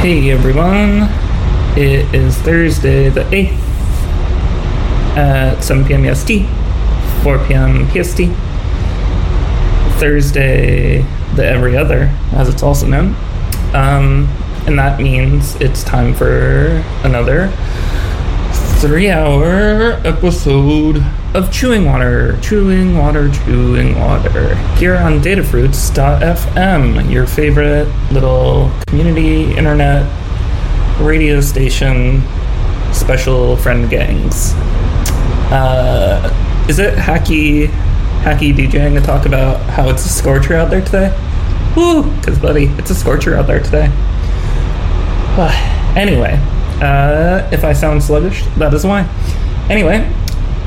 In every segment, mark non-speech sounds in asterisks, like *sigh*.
Hey everyone, it is Thursday the 8th at 7 p.m. EST, 4 p.m. PST. Thursday the every other, as it's also known. Um, and that means it's time for another three hour episode of Chewing Water. Chewing Water, Chewing Water. Here on datafruits.fm, your favorite little community internet radio station special friend gangs. Uh, is it hacky, hacky DJing to talk about how it's a scorcher out there today? Woo! Because, buddy, it's a scorcher out there today. *sighs* anyway, uh, if I sound sluggish, that is why. Anyway,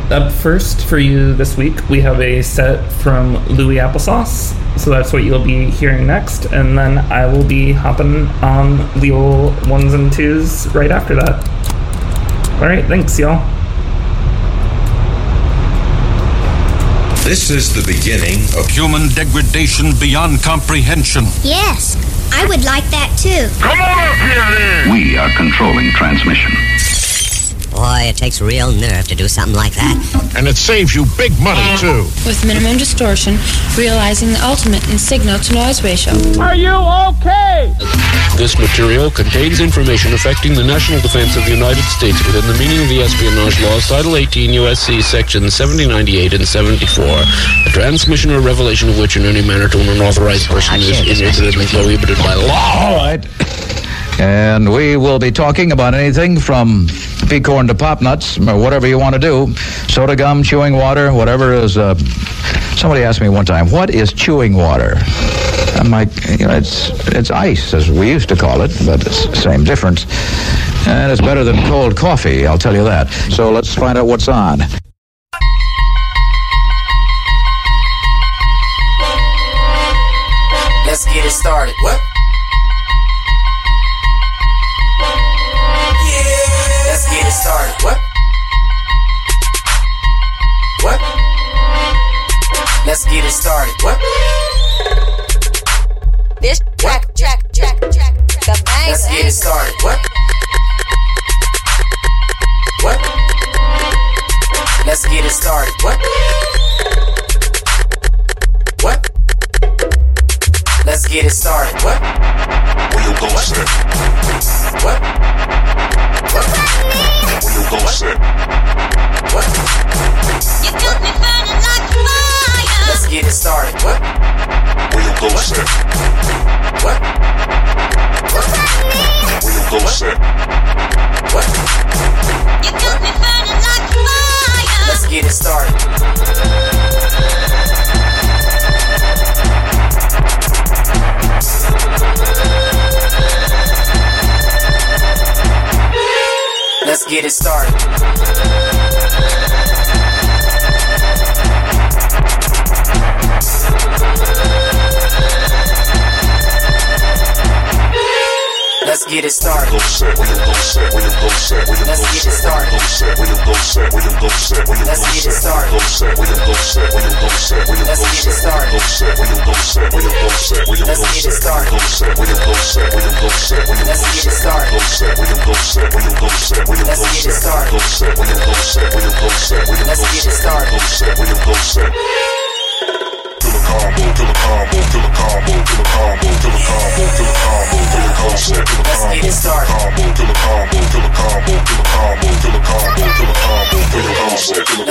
up first for you this week, we have a set from Louis Applesauce. So that's what you'll be hearing next. And then I will be hopping on the old ones and twos right after that. All right, thanks, y'all. This is the beginning of human degradation beyond comprehension. Yes, I would like that too. Come on up here then! We are controlling transmission. Boy, it takes real nerve to do something like that. And it saves you big money, too. With minimum distortion, realizing the ultimate in signal to noise ratio. Are you okay? This material contains information affecting the national defense of the United States within the meaning of the espionage laws, Title 18 U.S.C. Sections 7098 and 74. The transmission or revelation of which in any manner to an unauthorized person is inadvertently prohibited by law. All right. And we will be talking about anything from peacorn to pop nuts, or whatever you want to do. Soda gum, chewing water, whatever is. Uh, somebody asked me one time, what is chewing water? I'm like, you know, it's it's ice, as we used to call it, but it's the same difference. And it's better than cold coffee, I'll tell you that. So let's find out what's on. Let's get it started. What? Let's get it started. What? What? Let's get it started. What? This track, track, track, track, the bang. Let's get it started. What? What? Let's get it started. What? What? Let's get it started. What? Where you go, sir? What? What? Where you go, sir? What? You got me burning like fire. Let's get it started. What? Where you go, sir? What? What? Where you go, sir? What? You got me burning like fire. Let's get it started. Let's get it started. Where you go, sir? Where you go, sir? Where you Let's get it started. Let's get it started. Go, sir. Where you go, sir? Where you go, sir? Where you Let's get it started. Go, sir. Where you go, sir? Where you go, sir? Where you Let's get it started. Go, sir. Where you go, sir? Kill a combo, kill a combo, kill a combo, kill a combo, kill a combo, kill a combo, kill a combo, kill a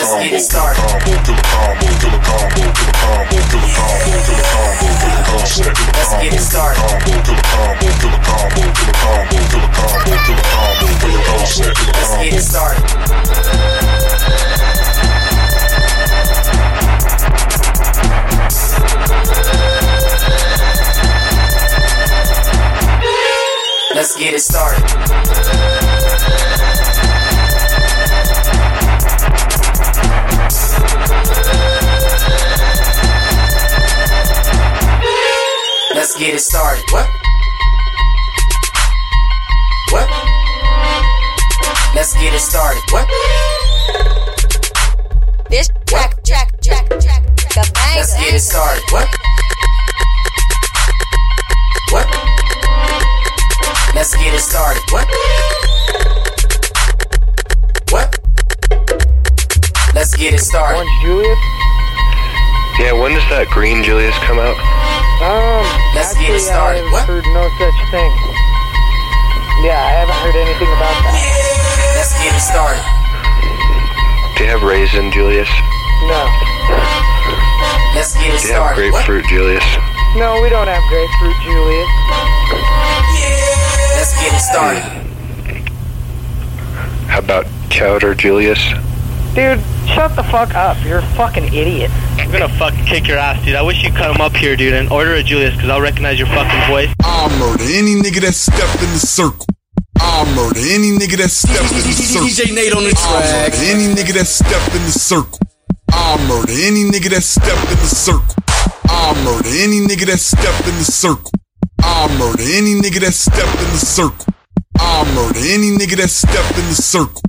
combo, it started. combo, kill a combo, kill a combo, kill a combo, kill a combo, kill a combo, kill a combo, kill a combo, get it started. combo, kill a combo, kill a combo, kill a combo, kill a combo, kill a combo, kill a combo, kill a Let's get it started. combo, kill a combo, kill a combo, kill a combo, kill a combo, kill a combo, kill a combo, kill a Let's get it started. Let's get it started. Let's get it started. What? What? Let's get it started. What? This track, track. Let's get it started. What? What? Let's get it started. What? What? Let's get it started. Orange Julius? Yeah, when does that green Julius come out? Um, Let's get actually, it started. I've What? heard no such thing. Yeah, I haven't heard anything about that. Let's get it started. Do you have raisin Julius? No. Let's get it Do you have started. What? grapefruit Julius? No, we don't have grapefruit Julius. Yeah. Let's get it started. How about chowder Julius? Dude, shut the fuck up. You're a fucking idiot. I'm gonna fucking kick your ass, dude. I wish you'd come up here, dude, and order a Julius, because I'll recognize your fucking voice. I'll murder any nigga that stepped in the circle. I'll murder any nigga that stepped in the circle. DJ Nate on the I'll track. murder any nigga that stepped in the circle. I'll murder any nigga that stepped in the circle. I'll murder any nigga that stepped in the circle. I'll murder any nigga that stepped in the circle. I'll murder any nigga that stepped in the circle.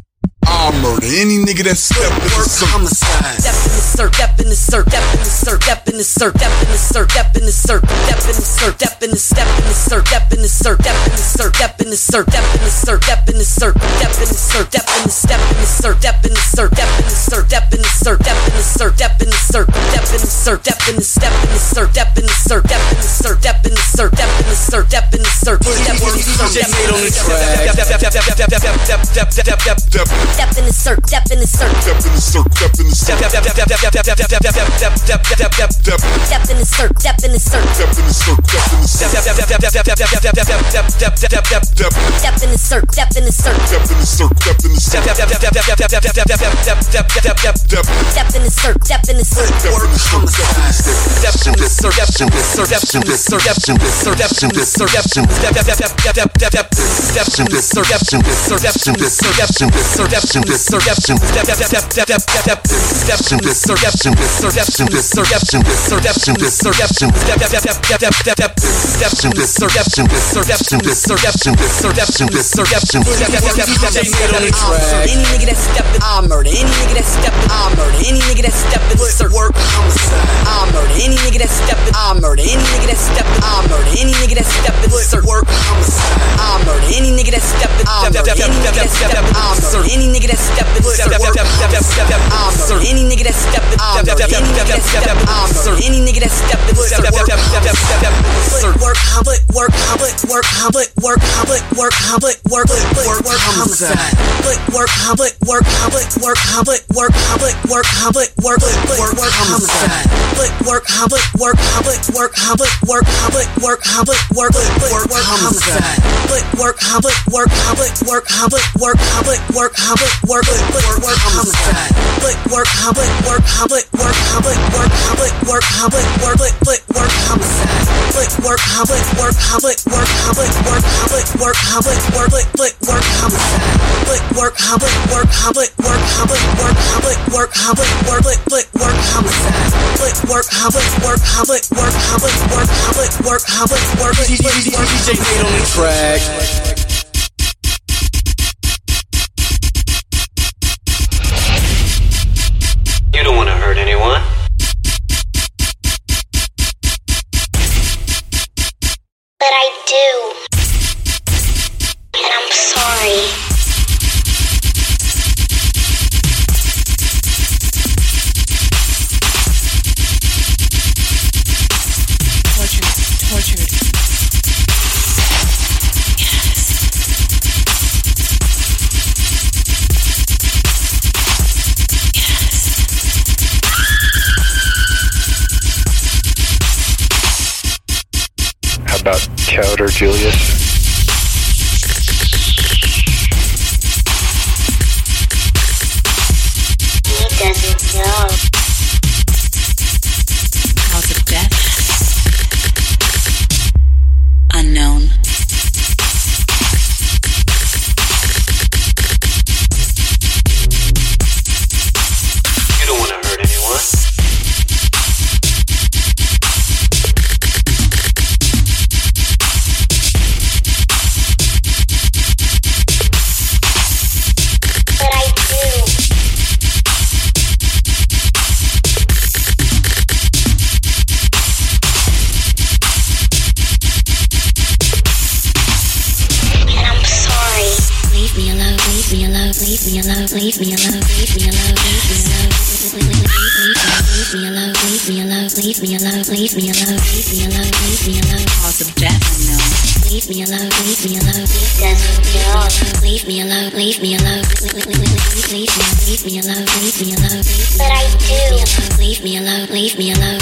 I'll murder any nigga that stepped in the circle. Step in the circle, step in the circle, step in the circle, step in the circle, step in the circle, step in the circle, step in the circle, step in the step in the circle, step in the circle, step in the circle, step in the circle, step in the circle, step in the circle, step in the circle, step in the step in the circle, step in the circle, step in the circle, step in the circle, step in the circle, step in the circle, step in the circle, step in the step in the circle, step in the circle, step in the circle, step in the circle, step in the circle, step in the circle, step in the circle, DJ Nate on the track. step in the circle, step in the circle, Step in the circle, step in the circle. step in the circle, step in the circle, Step in the circle, step in the circle. step in the circle, step in the circle, step in the circle, Step in the circle, step in the circle. step in the circle, step in the circle, Step in the circle, step in the circle. Any nigga that steppin', I murder. Any nigga that steppin', I murder. Any nigga that steppin', circle. Work homicide. I murder. Any nigga that steppin', I murder. Any nigga that steppin', I murder. Any nigga that steppin', circle. Work homicide. I murder. Any nigga that steppin', I murder. Any nigga that steppin', I murder. Any nigga that steppin', circle. Work homicide. I murder. Any nigga that steppin', I murder. Any nigga that steppin', I murder. Any nigga that step in step step step step I'm certain any nigga that step in step step step step I'm certain any nigga that step in step step step step step certain work Hamlet work Hamlet work Hamlet work Hamlet work Hamlet work work work homicide Hamlet work Hamlet work Hamlet work Hamlet work Hamlet work Hamlet work work work homicide Hamlet work Hamlet work Hamlet work Hamlet work Hamlet work Hamlet work work work homicide Hamlet work Hamlet work Hamlet work Hamlet work Hamlet work Hamlet Work, work, Footwork, footwork, work, homicide. Work, footwork, footwork, footwork, work, footwork, Work, footwork, homicide. Footwork, work, footwork, Work, footwork, footwork, footwork, work, homicide. Work, footwork, footwork, footwork, work, footwork, Work, footwork, homicide. Footwork, work, footwork, Work, footwork, footwork, footwork, work, DJ Work, on the track. Hurt anyone. But I do. And I'm sorry. Chowder Julius? leave me alone. Leave me, leave me alone. Leave me alone. But I do. Leave me alone. Leave me alone.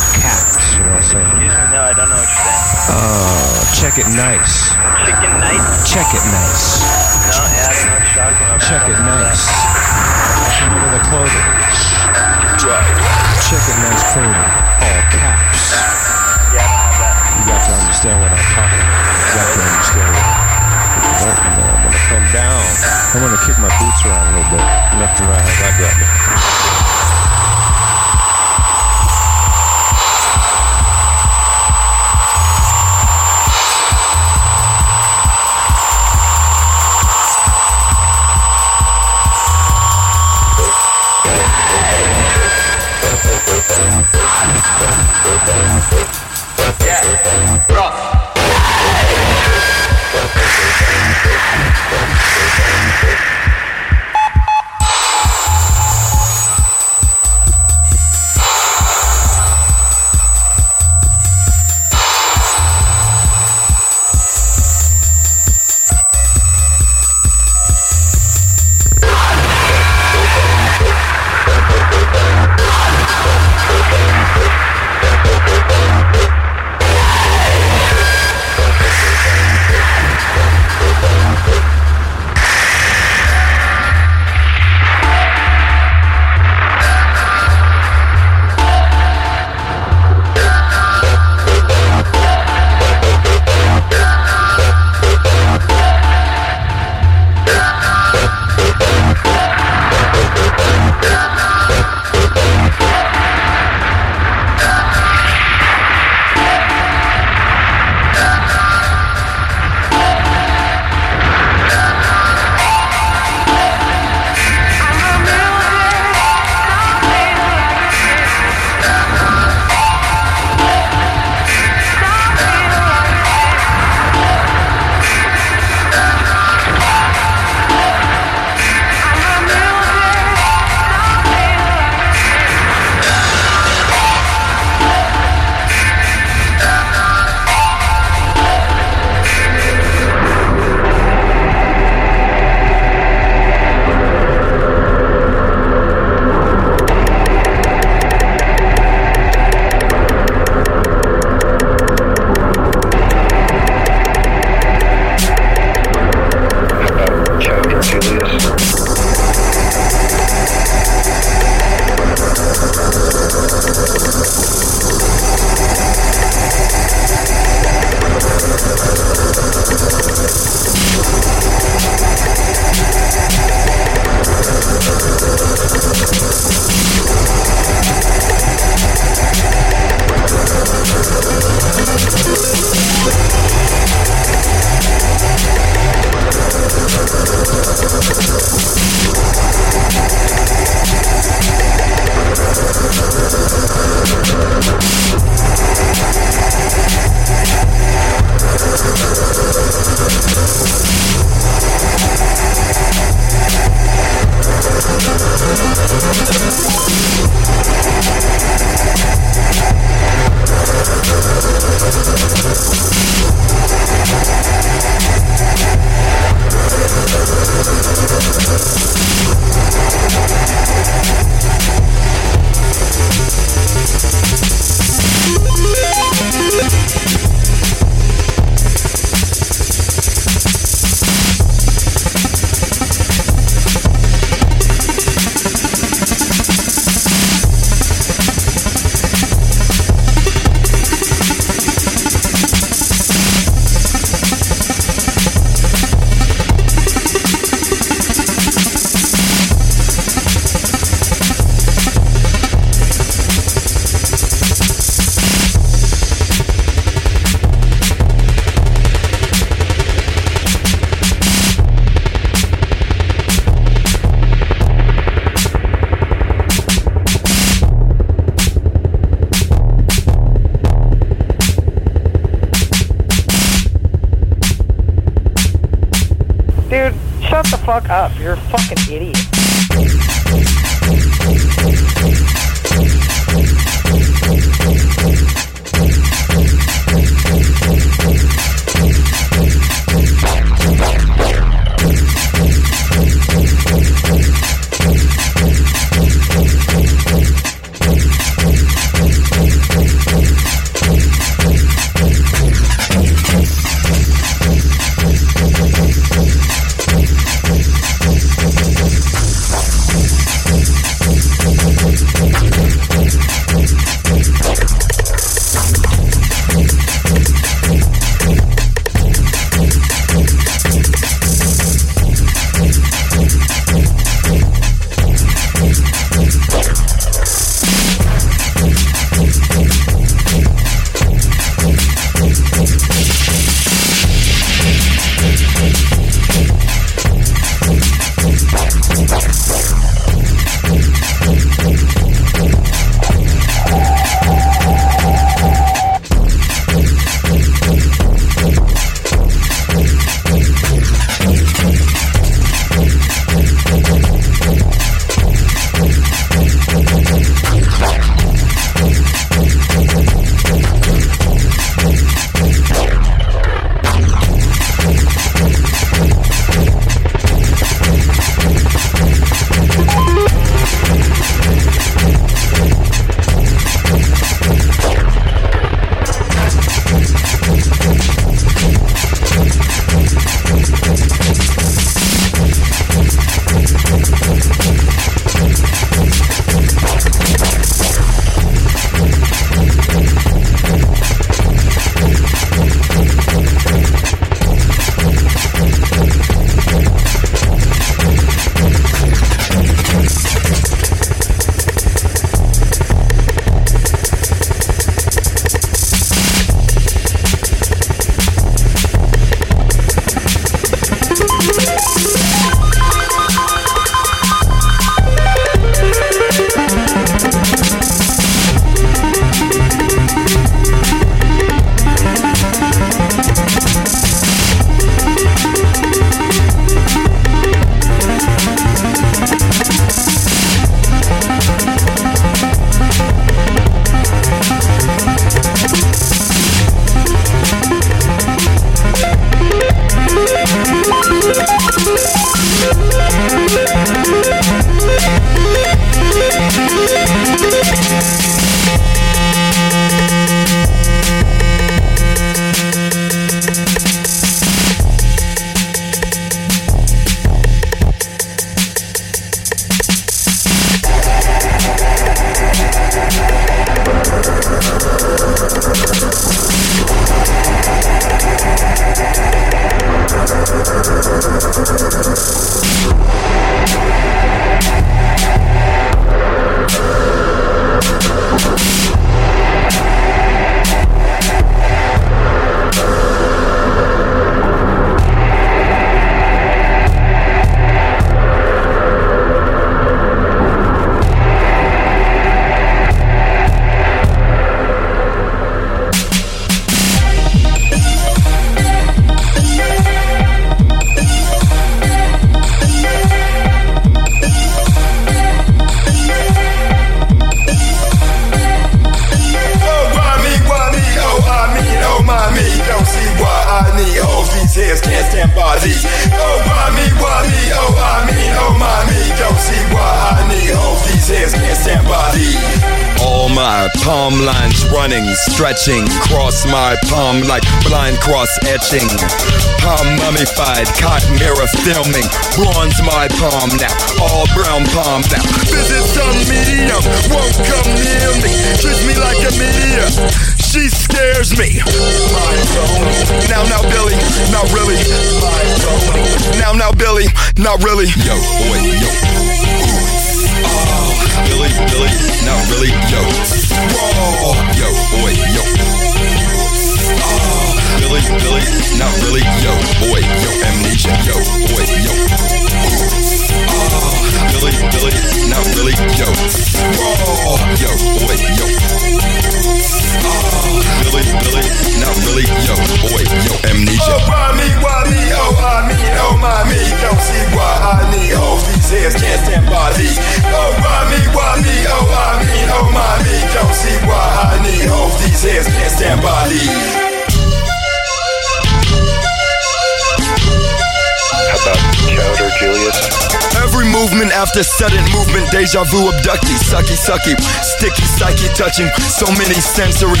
After sudden movement, deja vu abductee, sucky, sucky, sticky, psyche touching, so many sensory.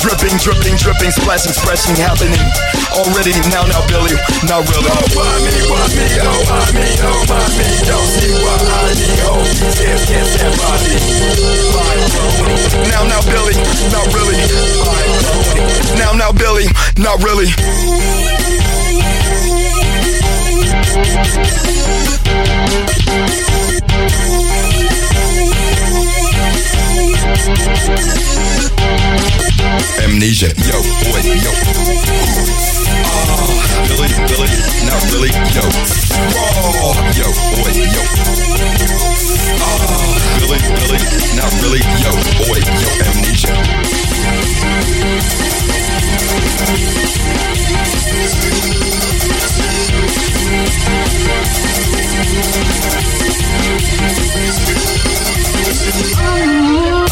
Dripping, dripping, dripping, splashing, splashing, happening. Already, now, now, Billy, not really. Oh, why me, why me, oh, I me, oh, my me. Don't see why I need hoes, these heads can't stand by these. Now, now, Billy, not really. Now, now, Billy, not really. Amnesia, yo, boy, yo. Ah, Billy, Billy, not really, yo. Raw, yo, boy, yo. Ah, Billy, Billy, not really, yo, boy, yo, amnesia.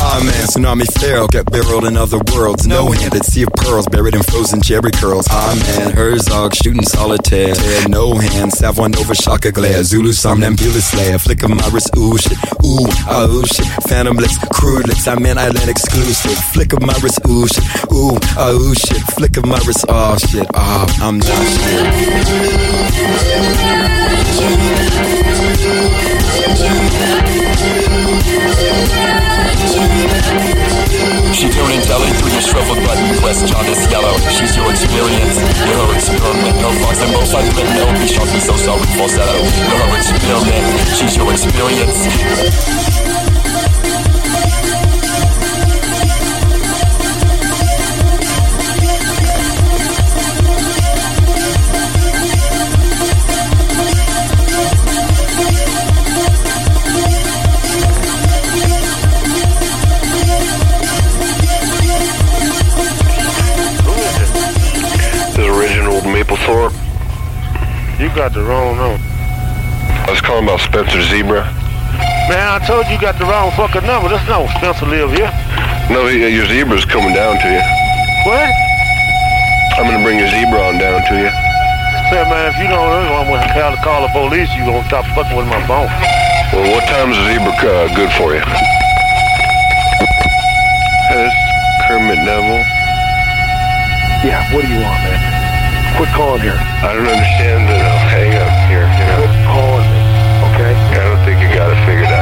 Ah tsunami feral, get barreled in other worlds. No-handed, sea of pearls buried in frozen cherry curls. Ah man, Herzog shooting solitaire. Ted, no hand, Savoy Nova Shaka glare. Zulu somnambulist slayer, flick of wrist, ooh shit, ooh, ah ooh shit. Phantom bliss, crude licks, I'm in island exclusive. Flick of my wrist, ooh shit, ooh, ah ooh shit. Flick of my wrist, oh shit, ah, I'm not She tuning telly through your shriveled button press jaundice yellow. She's your experience, you're her experiment. No fucks and both sides it, no be shocked, be so sorry, falsetto. You're her experiment, she's your experience. You got the wrong number. I was calling about Spencer Zebra. Man, I told you you got the wrong fucking number. There's no Spencer live here. No, your zebra's coming down to you. What? I'm gonna bring your zebra on down to you. Say, man, if you don't know, I'm gonna call, call the police. You gonna stop fucking with my phone. Well, what time's the zebra uh, good for you? Hey, this is Kermit Neville. Yeah, what do you want, man? Quit calling here. I don't understand the uh, hang up here. You know? Quit calling me, okay? I don't think you got it figured out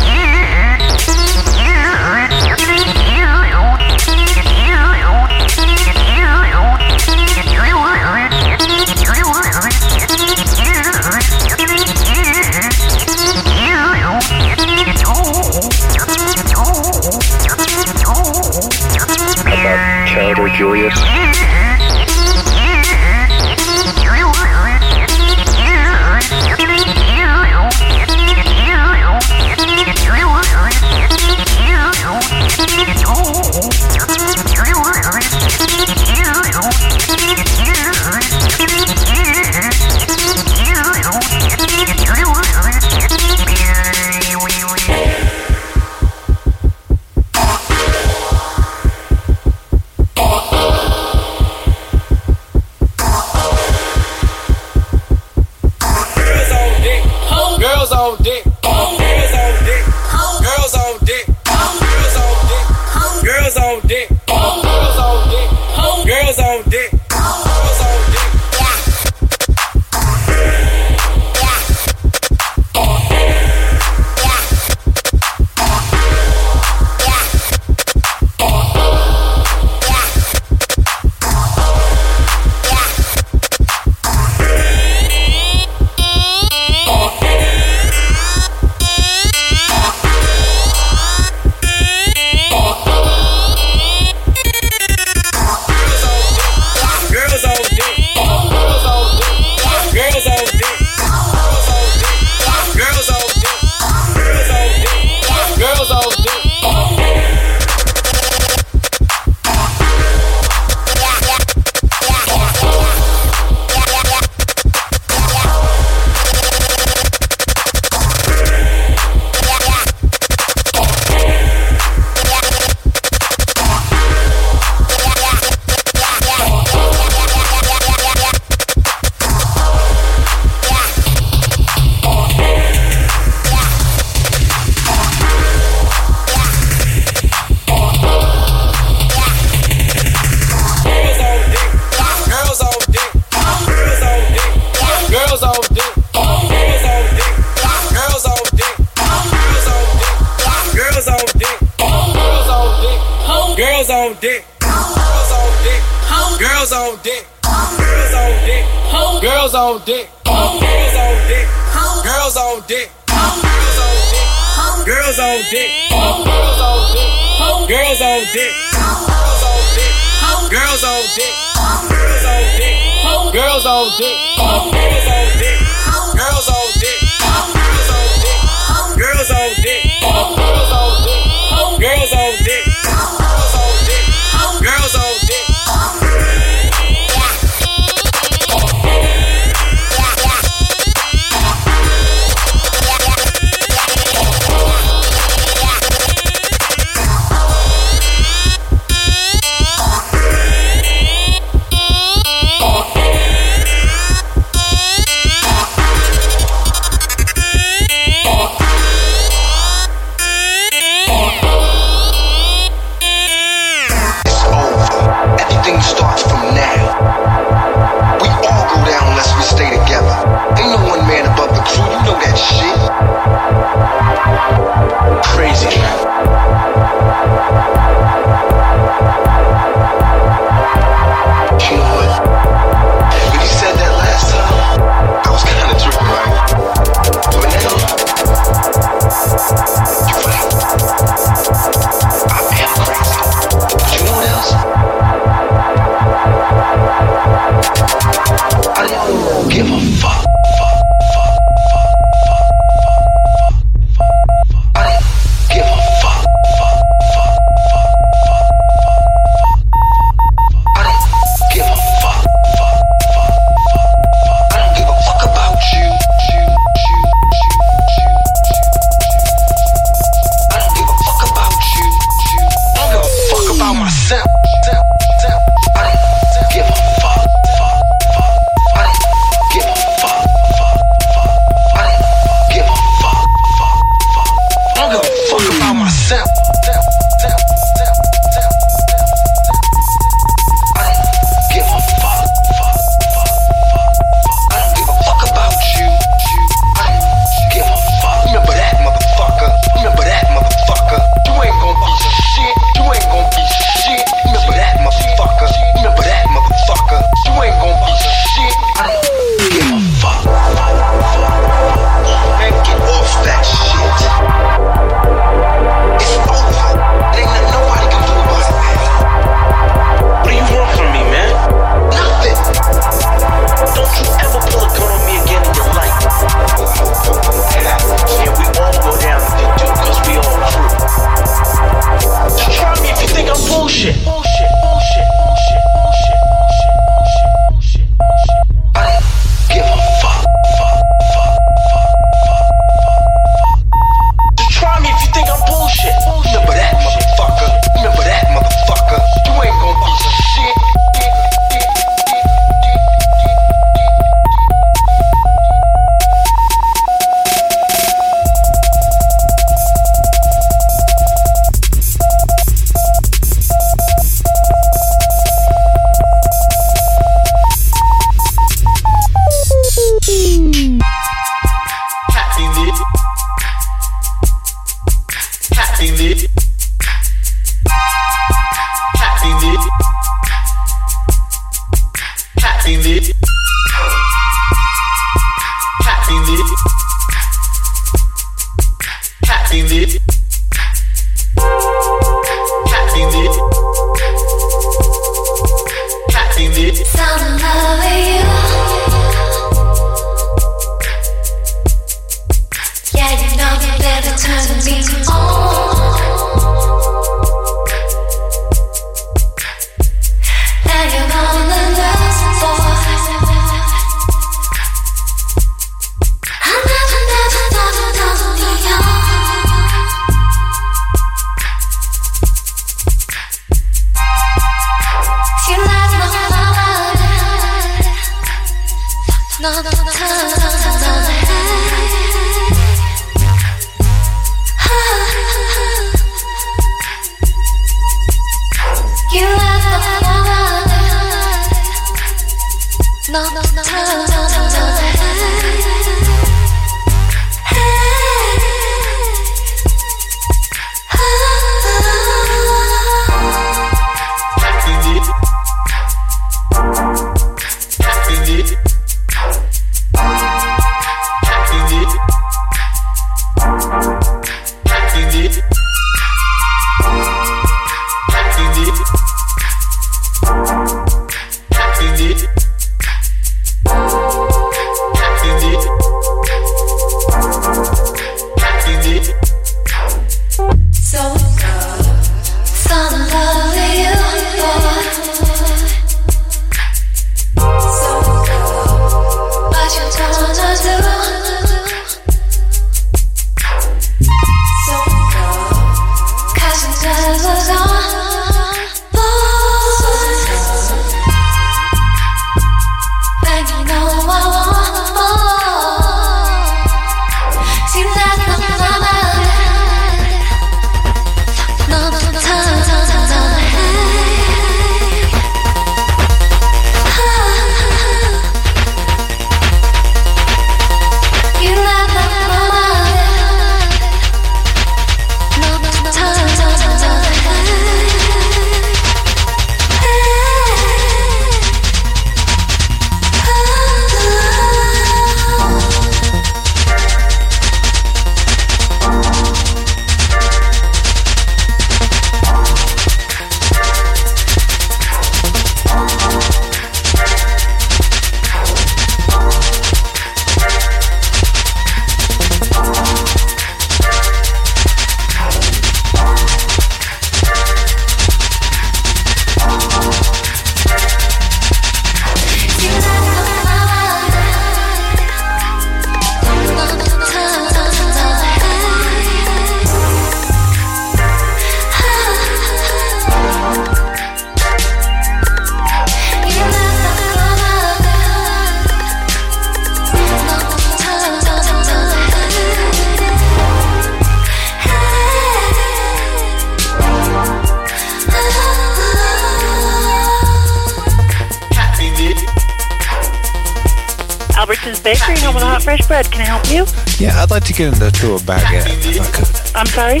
Like to get into a baguette I could. I'm sorry?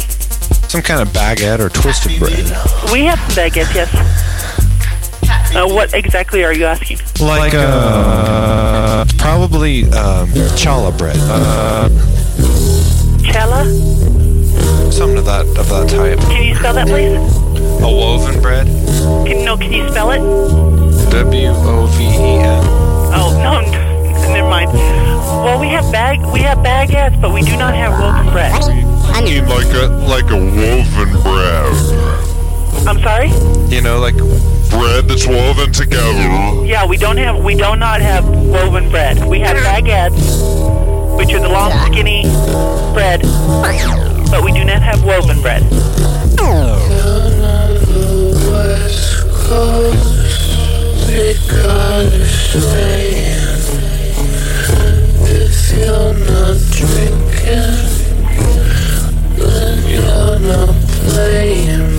Some kind of baguette or twisted bread. We have some baguettes, yes. Uh, what exactly are you asking? Like, uh, probably um, challah bread. Uh, Chella? something of that of that type. Can you spell that, please? A woven bread. Can, no, can you spell it? W O V E N. Oh, no, never mind. Well, we have bag we have baguettes, but we do not have woven bread. I need like a like a woven bread. I'm sorry? You know, like bread that's woven together. Yeah, we don't have we do not have woven bread. We have baguettes, which are the long, skinny bread, but we do not have woven bread. If you're not drinking, you're not playing.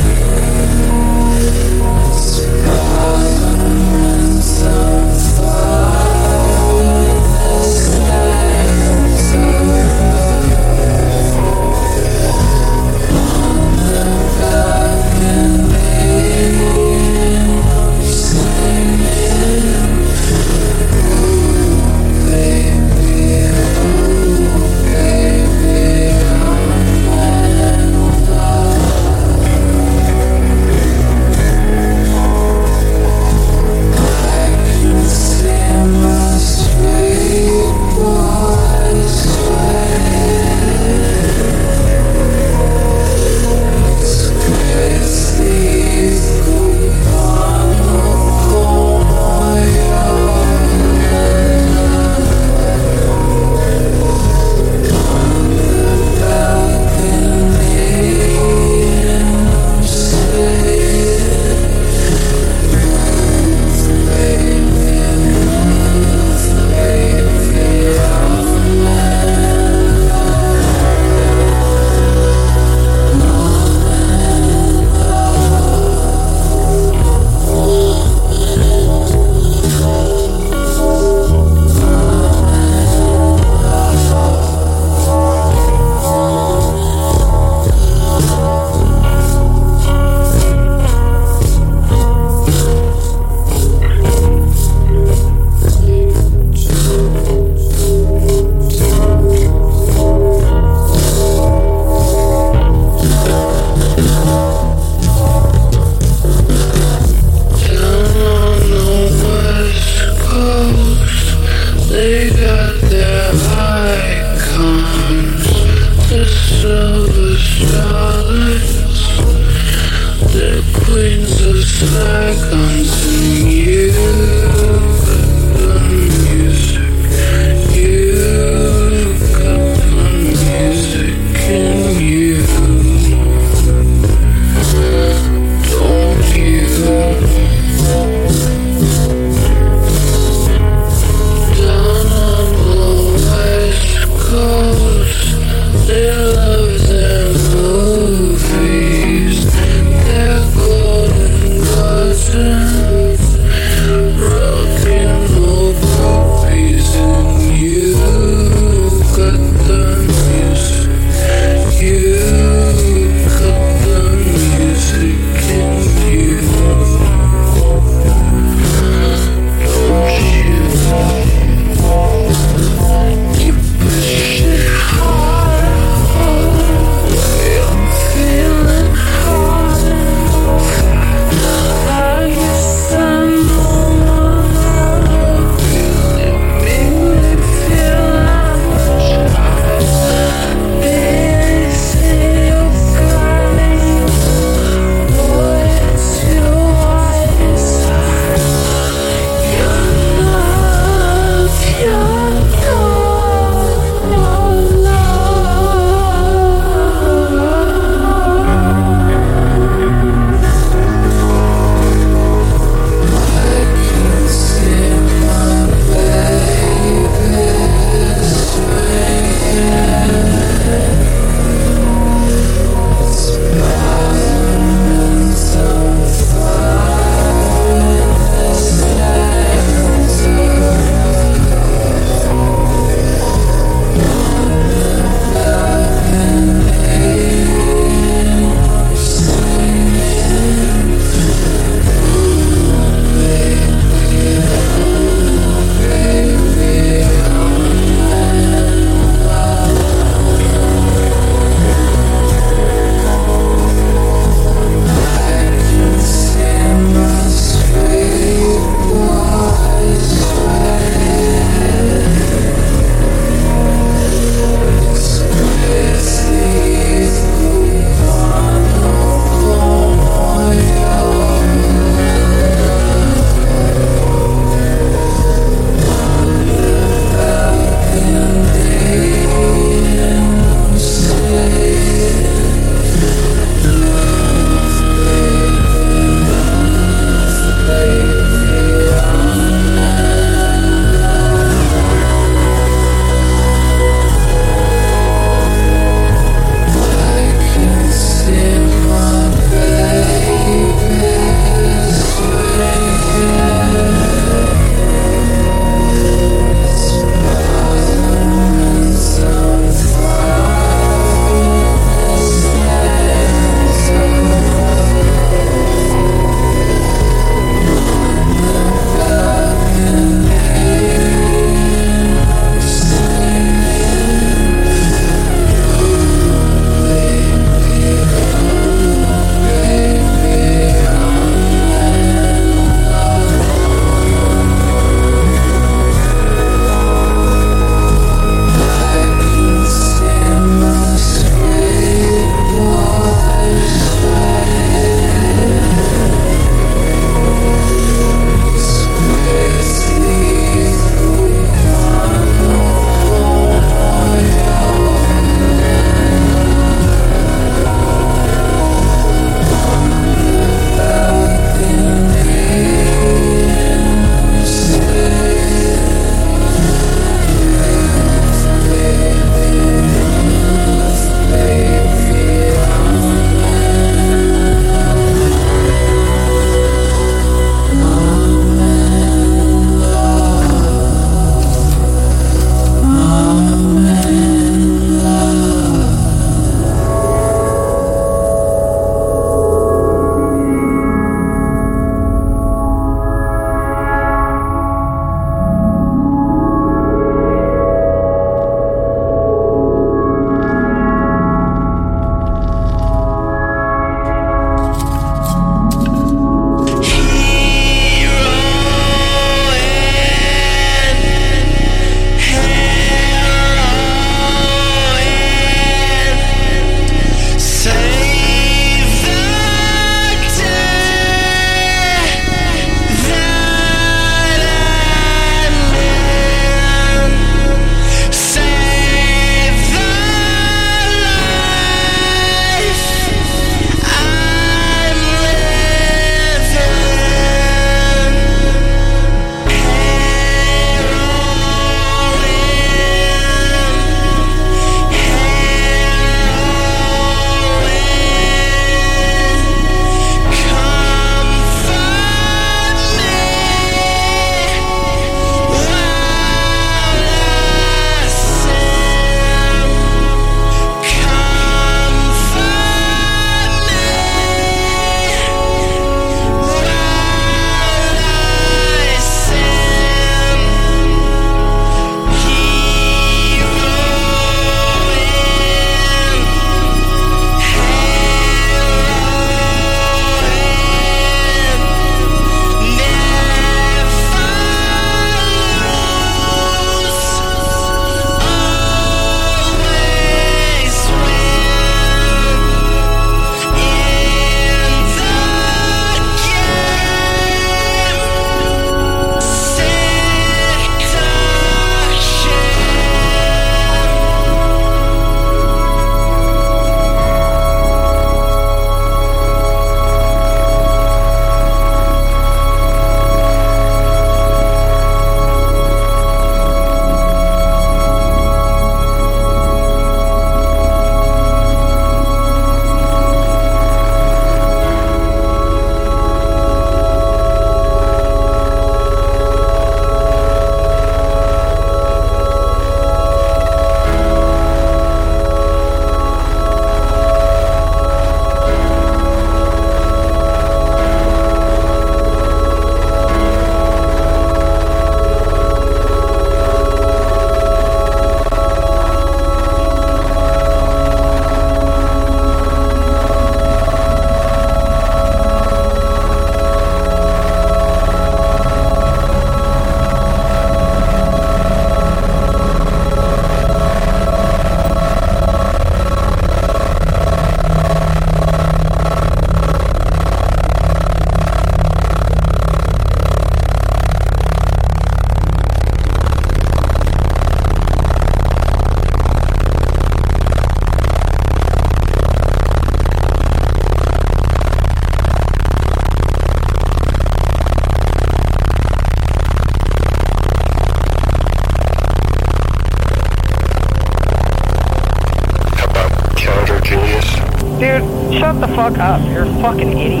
Fuck up. You're a fucking idiot.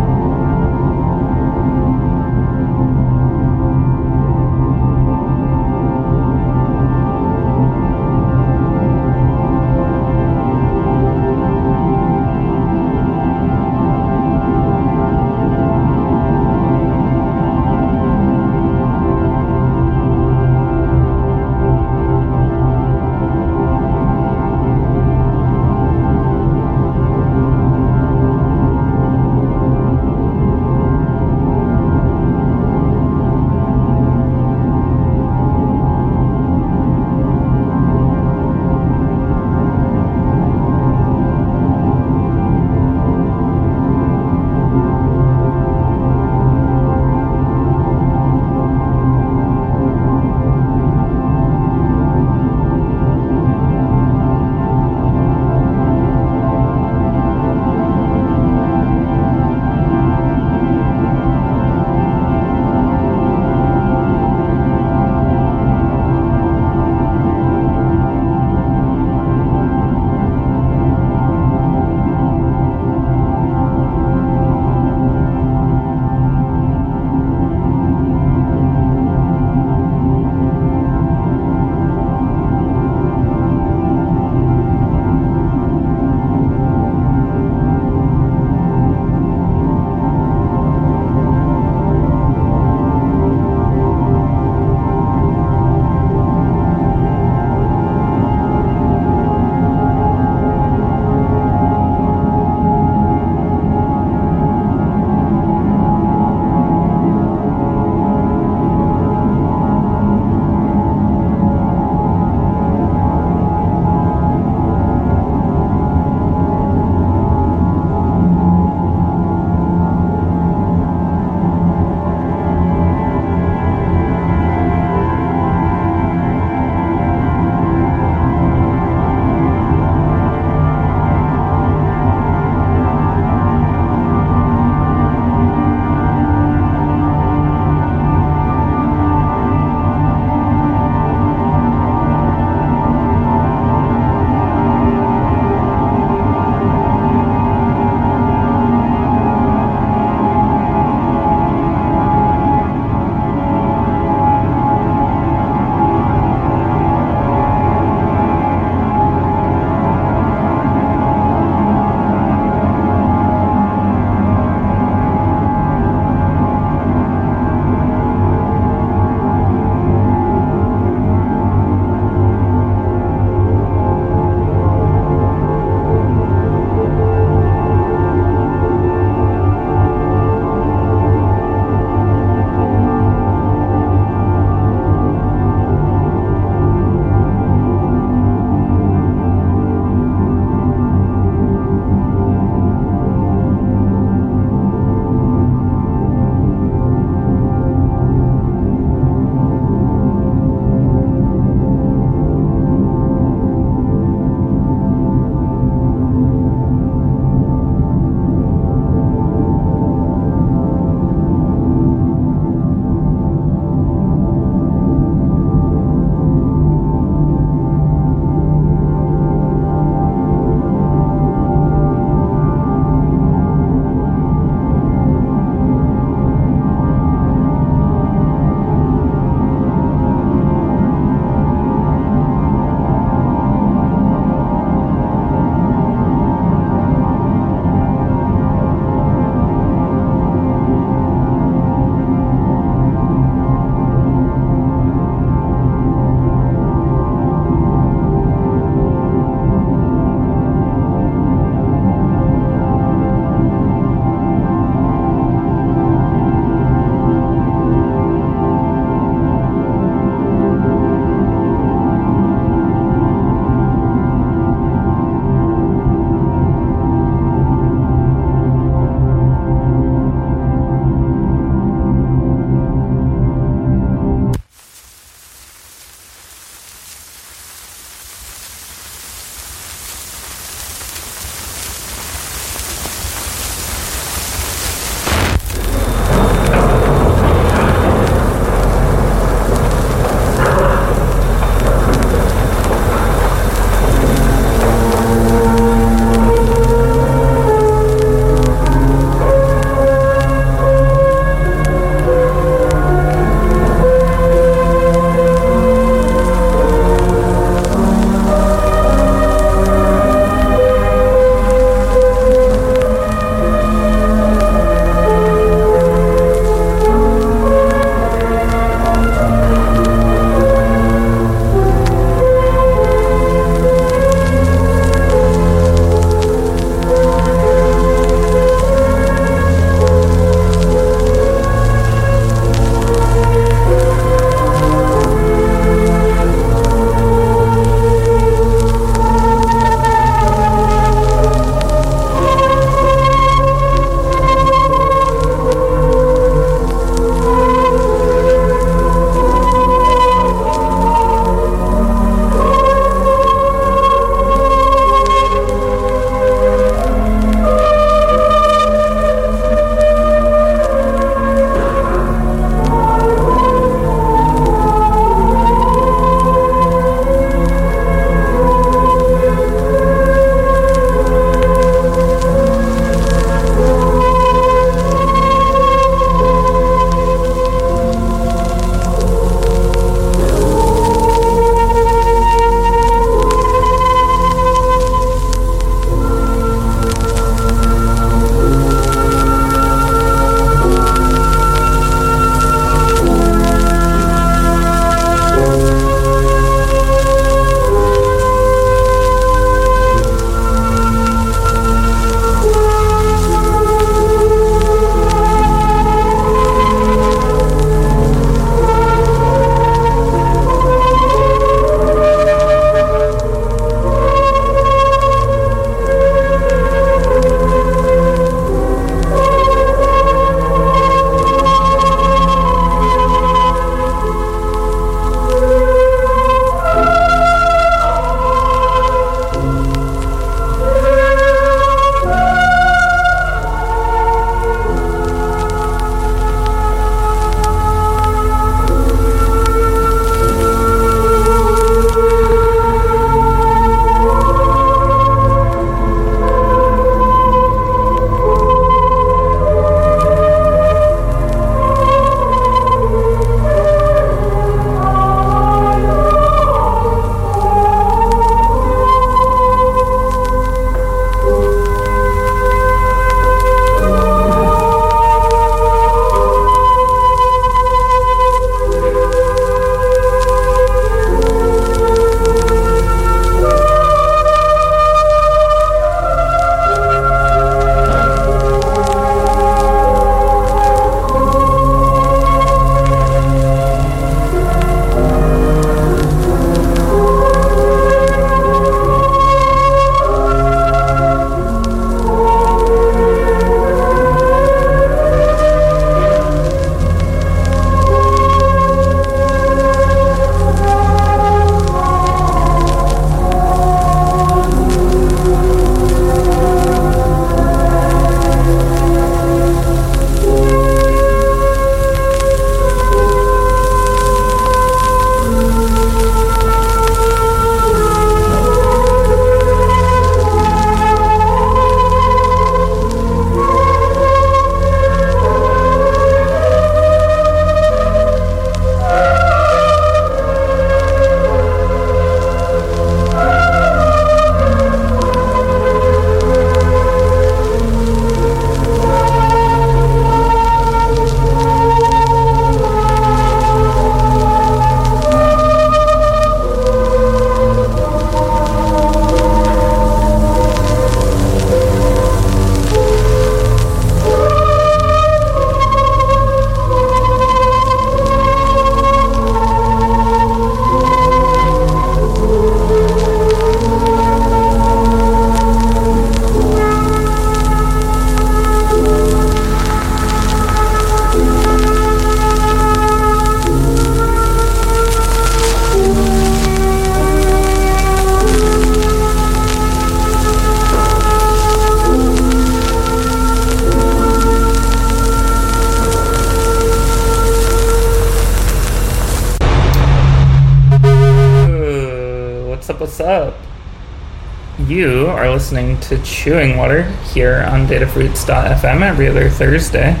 Listening to Chewing Water here on datafruits.fm every other Thursday.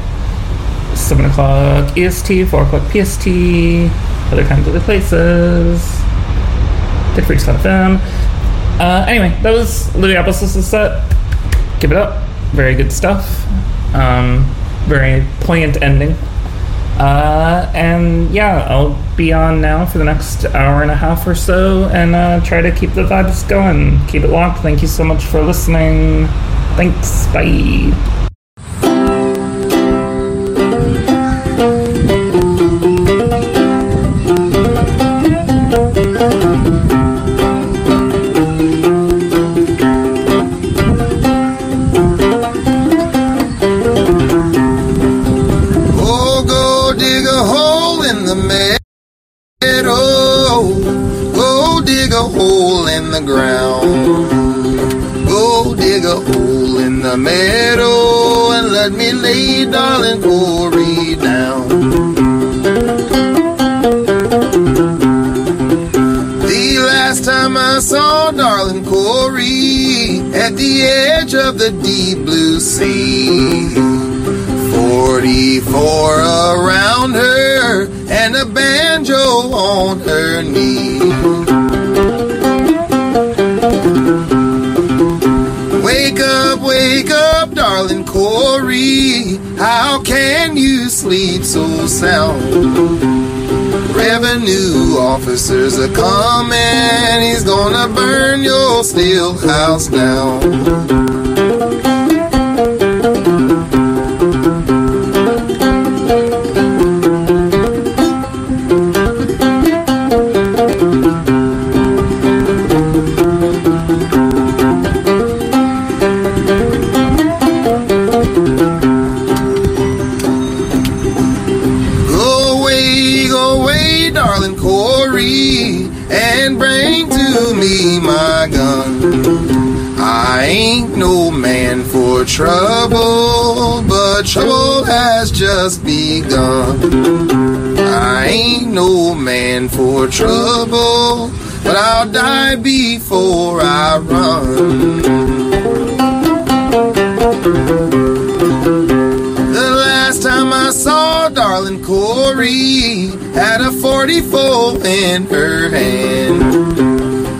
7 o'clock EST, 4 o'clock PST, other of other places. Datafruits.fm. Uh, anyway, that was Apple's set. Give it up. Very good stuff. Um, very poignant ending. Uh, and yeah, I'll be on now for the next hour and a half or so and uh, try to keep the vibes going. Keep it locked. Thank you so much for listening. Thanks. Bye. Are coming. He's gonna burn your still house down. For trouble, but I'll die before I run. The last time I saw darling Corey had a 44 in her hand.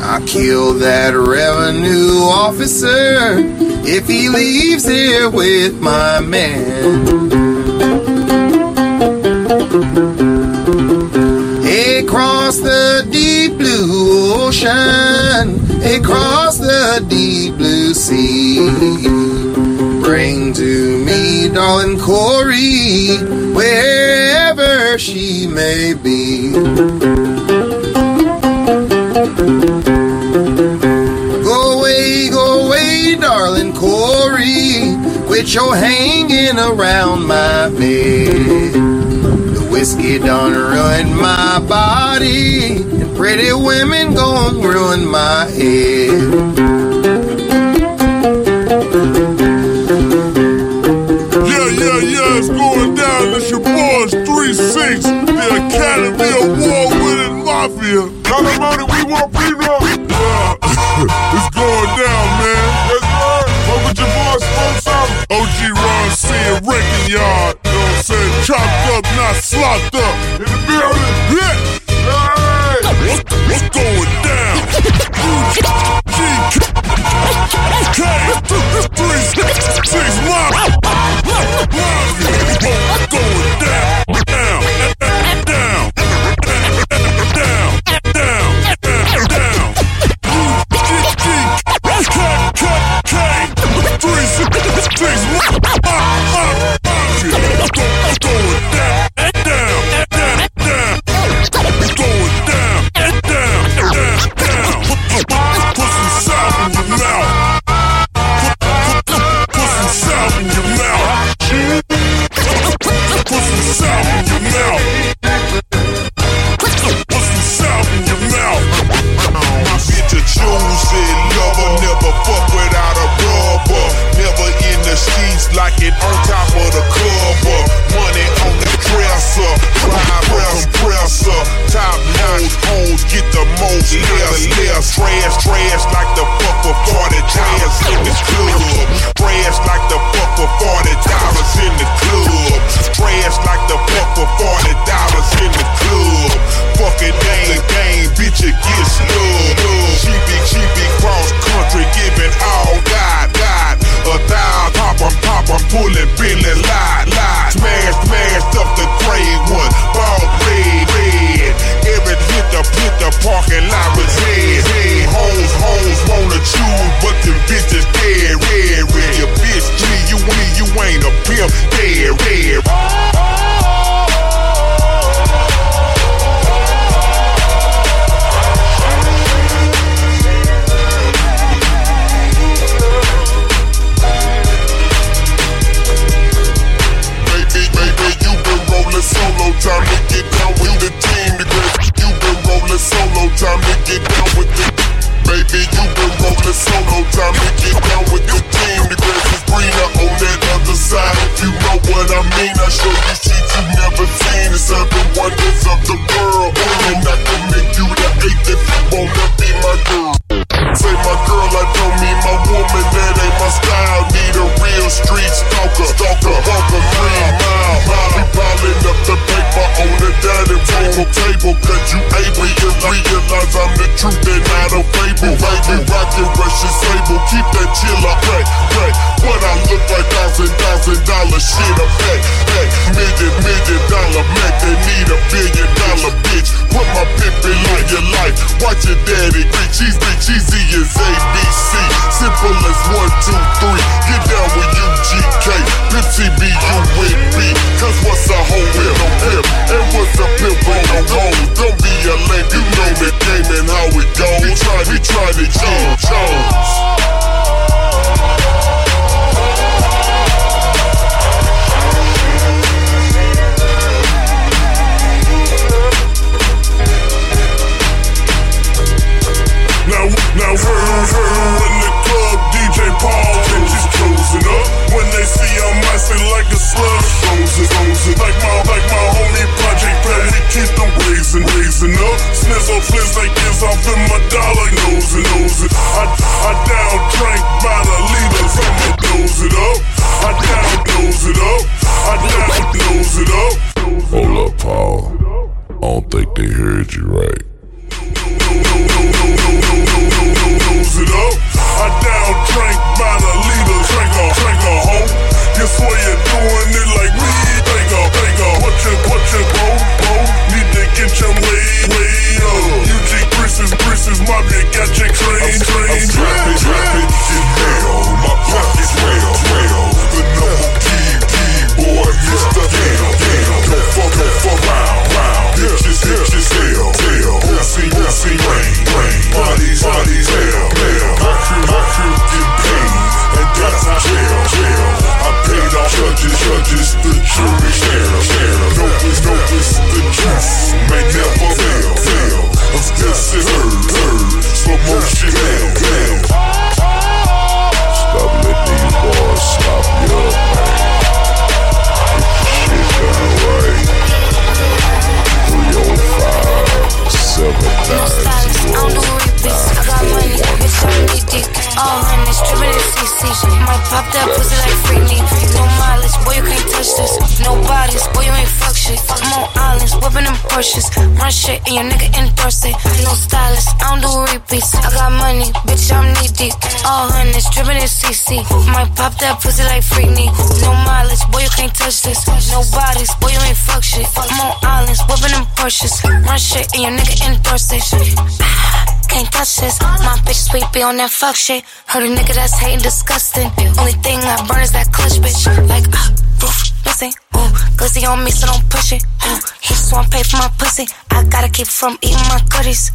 I killed that revenue officer if he leaves here with my man. Across the deep blue ocean, across the deep blue sea. Bring to me, darling Corey, wherever she may be. Go away, go away, darling Corey, quit your hanging around my bed. Whiskey done ruined my body, and pretty women gon' ruin my head. Yeah, yeah, yeah, it's going down. It's your boys, 3-6, the Academy Award winning Mafia. Come on, we want prenup. Yeah, *laughs* it's going down, man. Sir. What with your boy, Smoke Something? OG Ron C and Wrecking Yard. You chopped up, not slopped up. In the building, yeah. Hey. What what's going down? G, K. Pop that pussy like freak me. No mileage, boy, you can't touch this. No bodies, boy, you ain't fuck shit. I'm on islands, whipping them Porsches. Run shit, and your nigga endorse this. *sighs* Can't touch this. My bitch sweet, be on that fuck shit. Heard a nigga that's hating disgusting. Only thing I burn is that clutch, bitch. Like, uh pussy. Ooh, glizzy on me, so don't push it. Ooh, he just want pay for my pussy. I gotta keep from eating my goodies.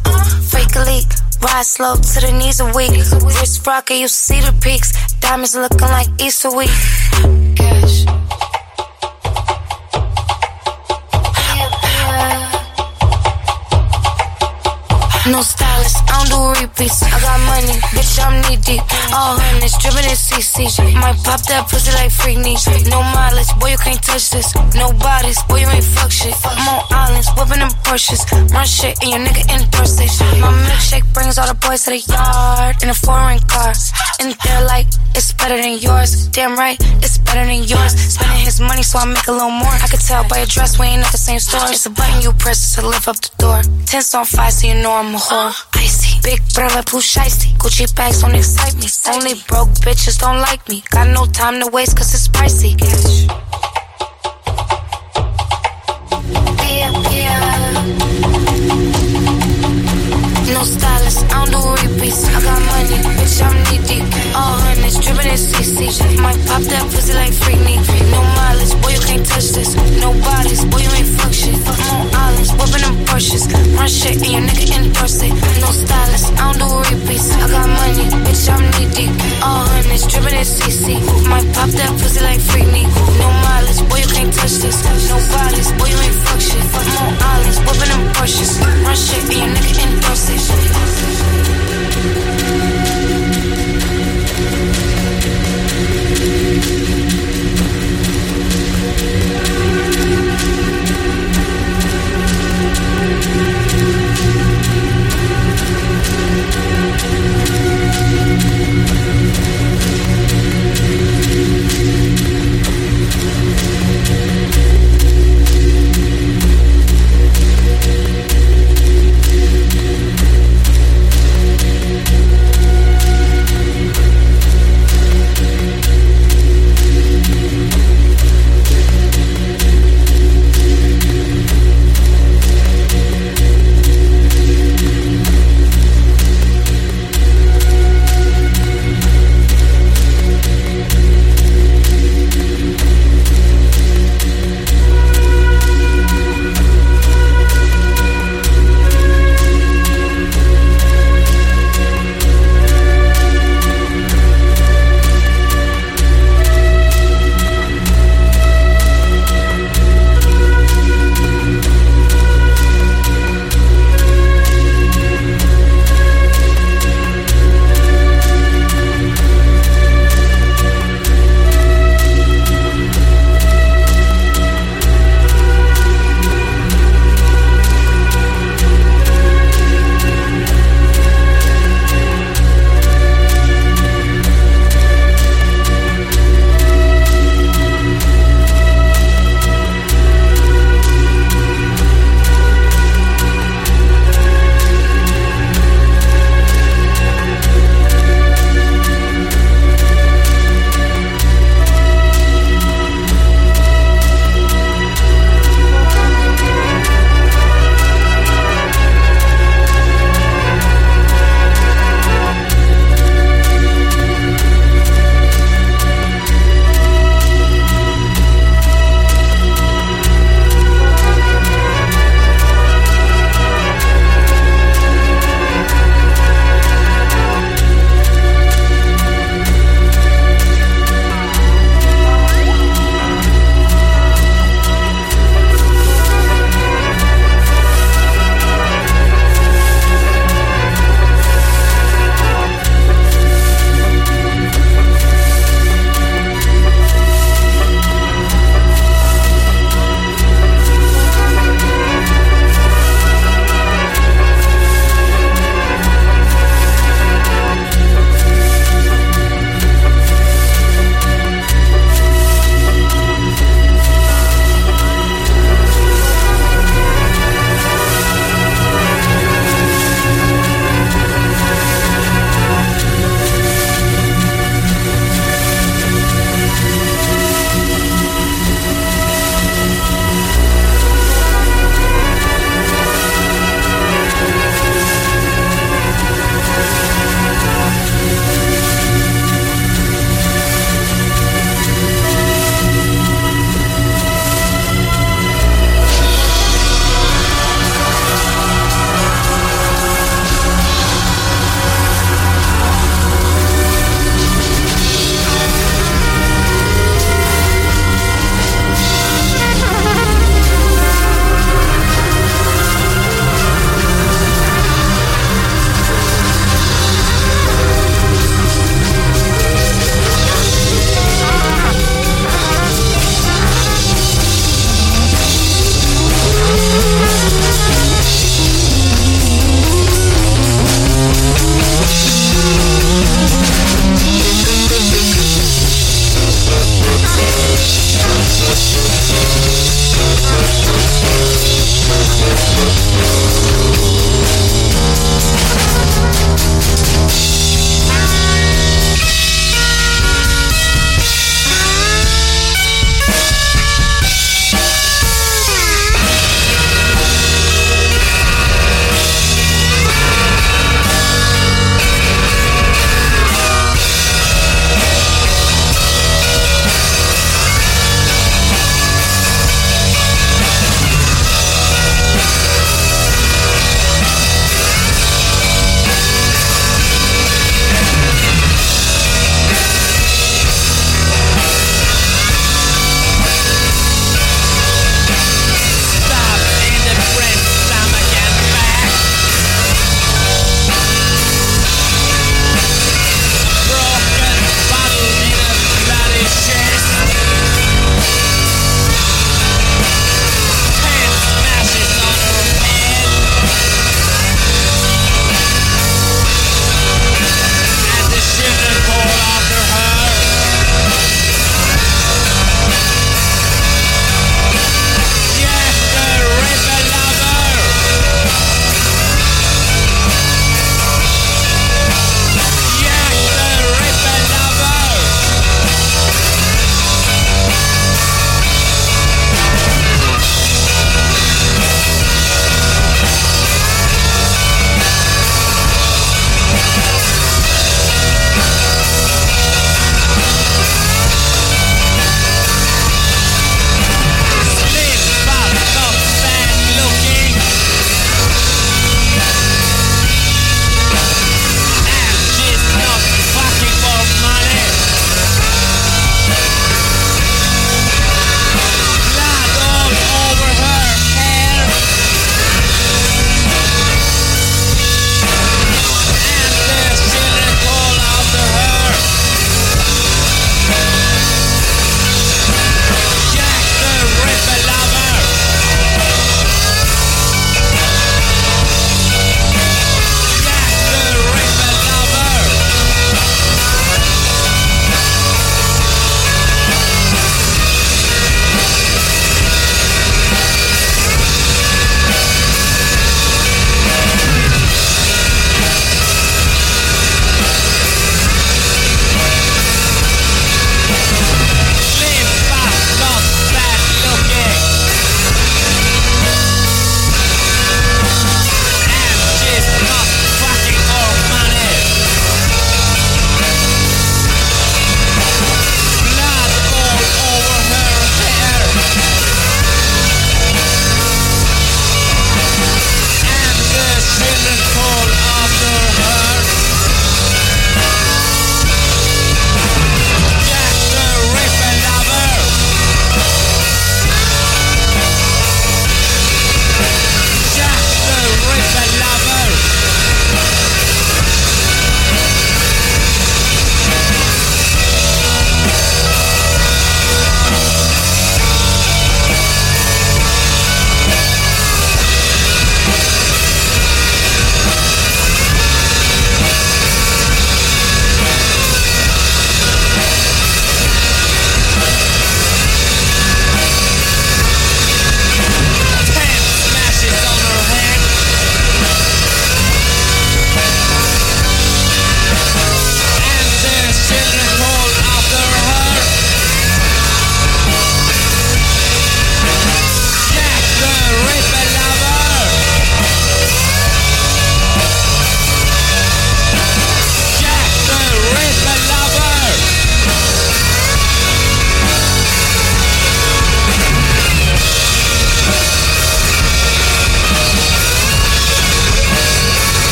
Fake a leak. Ride slow to the knees a week. Wrist rocker, you see the peaks. Diamonds looking like Easter week. Cash. No style I don't do repeats. I got money, bitch, I'm knee deep. All hundreds, dripping in CC. Might pop that pussy like freak knee. No mileage, boy, you can't touch this. No bodies, boy, you ain't fuck shit. I'm on islands, whipping them Porsches. Run shit in your nigga in person. My milkshake brings all the boys to the yard in a foreign car. And they're like, it's better than yours. Damn right, it's better than yours. Spending his money so I make a little more. I could tell by your dress, we ain't at the same store. It's a button you press to lift up the door. Tense on fire, so you know I'm a whore. Icy, big brother, blue shiesty. Gucci bags don't excite me. Only broke bitches don't like me. Got no time to waste, cause it's pricey. Yeah, yeah. No stylist, I don't do repeats. I got money, I'm knee deep. All hundreds, dripping in CC. Might pop that pussy like freak me. No mileage, boy, you can't touch this. No bodies, boy, you ain't fuck shit. I'm on islands, whipping them Porsches. Run shit and your nigga endorse it. No stylist, I don't do repeats. I got money, bitch, I'm knee deep. All hundreds, dripping in CC. Might pop that pussy like freak me. No mileage, boy, you can't touch this. No bodies, boy, you ain't fuck shit. I'm on islands, whipping them Porsches. Run shit and your nigga endorse it.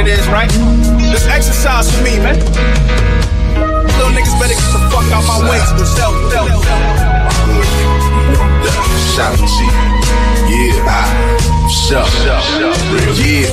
It is, right? This exercise for me, man. Little niggas better get the fuck out my way. Self, self, Shout out G. Yeah, I. Yeah,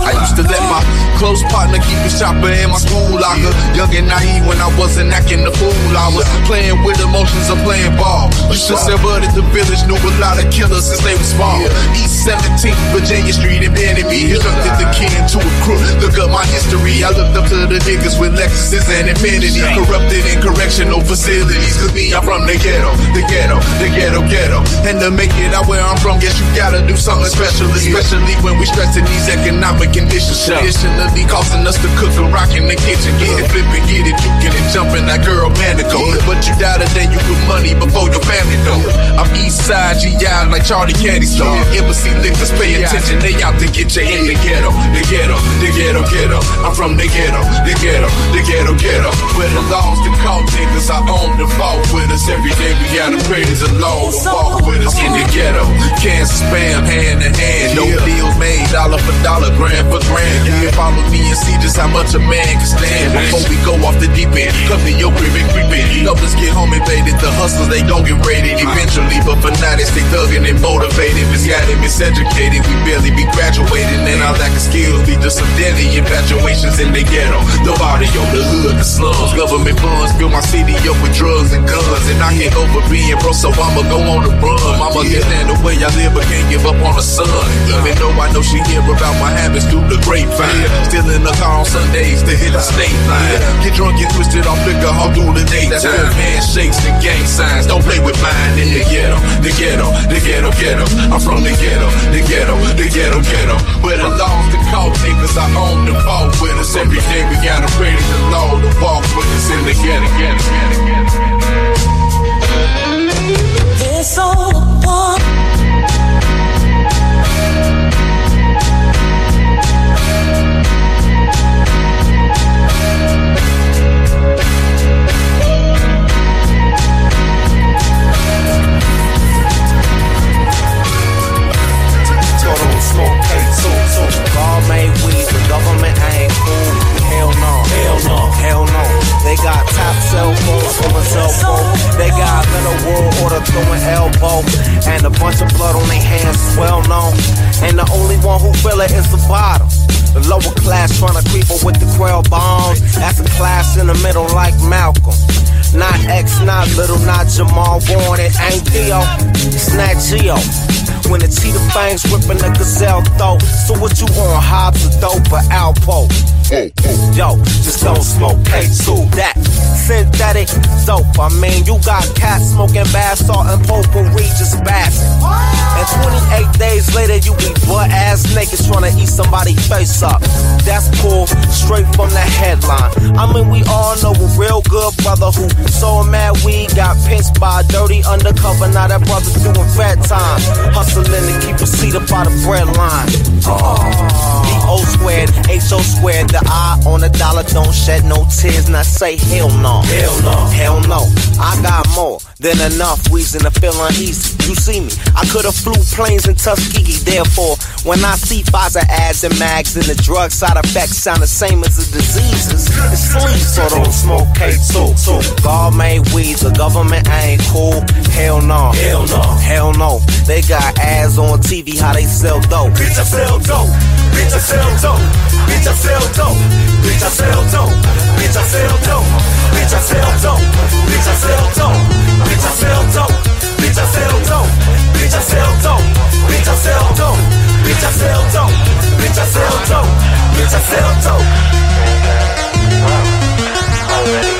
I used to let my close partner keep a shopper in my school locker. Young and naive when I wasn't acting the fool. I was playing with emotions of playing ball. Used to sell bud at the village, knew a lot of killers since they was small. East 17th, Virginia Street, and Benny B. Instructed the kid to a crook. Look up my history. I looked up to the niggas with Lexuses and Infiniti. Corrupted in correctional facilities. Cause me, I'm from the ghetto, the ghetto, the ghetto, ghetto. And to make it out where I'm from, guess you gotta do something special. Especially when we stressing these economic conditions. Traditionally causing us to cook and rock in the kitchen. Get it flipping, get it juking and jumping that girl manico. But you die today, you put money before your family though. I'm east side GI like Charlie Candy Store. Embassy lifters pay attention, they out to get you in the ghetto. The ghetto, the ghetto, ghetto. I'm from the ghetto, the ghetto, the ghetto, ghetto. Where the laws to call niggas, I own the fault with us. Every day we gotta praise the Lord, walk with us in the ghetto. Can't spam hand in hand, no deals made, dollar for dollar, grand for grand. You can follow me and see just how much a man can stand. Before we go off the deep end, come to your crib and creep in. Us get home invaded. The hustlers, they gon' get raided eventually. Uh-huh. But for now, they stay thugging and motivated. Misguided, miseducated. We barely be graduating. And our lack of skills lead to some deadly infatuations in the ghetto. The barrio, the hood, the slums. Government funds fill my city up with drugs and guns. And I can't for being broke, so I'ma go on the run. Mama can stand the way I live, but can't give up on the son. Even though I know she hear about my habits through the grapevine. Still in the car on Sundays to hit the state line. Get drunk and twisted off liquor all through the daytime. Handshakes and gang signs. Don't play with mine in the ghetto, the ghetto, the ghetto, ghetto. I'm from the ghetto, the ghetto, the ghetto, ghetto. Where the laws to call niggas, I own the fault with us. Every day we gotta pray to the Lord to walk with us in the ghetto, ghetto, ghetto, ghetto. There's all one. smoke K2. Ball made weed, the government I ain't cool. Hell no. Hell no. Hell no. They got top cell phones from a cell phone. They got middle world order throwing elbow. And a bunch of blood on their hands well known. And the only one who feel it is the bottom. The lower class trying to creep up with the quail bombs. That's a class in the middle like Malcolm. Not X, not Little, not Jamal Warner. It ain't Theo, it's not Geo. When the cheetah fangs ripping the gazelle throat. So what you on, Hobbs or dope or Alpo? Hey, hey. Yo, just don't smoke K2. That synthetic dope. I mean, you got cats smoking bath salt and potpourri just passing. And 28 days later, you be butt ass naked trying to eat somebody's face up. That's cool, straight from the headline. I mean, we all know a real good brother who so mad we got pinched by a dirty undercover. Now that brother's doing fat time, hustling to keep a seat up by the bread line. Uh, B-O squared, H-O squared, the I on the dollar don't shed no tears. And I say hell no, hell no, hell no. I got more than enough reason to feel uneasy. You see me, I could've flew planes in Tuskegee. Therefore, when I see Pfizer ads and mags and the drug side effects sound the same as the diseases, it's sleep, so don't smoke K2. So, God made weed, the government ain't cool. Hell no, hell no, hell no. They got ads on TV how they sell dope. Bitch, I sell dope. Bitch, I sell dope. Bitch, I sell dope. Bitch, I sell dope. Bitch, I sell dope. Bitch, I sell dope. Bitch, I sell dope. Bitch, I sell dope. Bitch, I sell dope. Bitch, I sell dope. Bitch, I sell dope. Bitch, I sell dope. Bitch, I sell dope. Bitch, I sell dope. Already,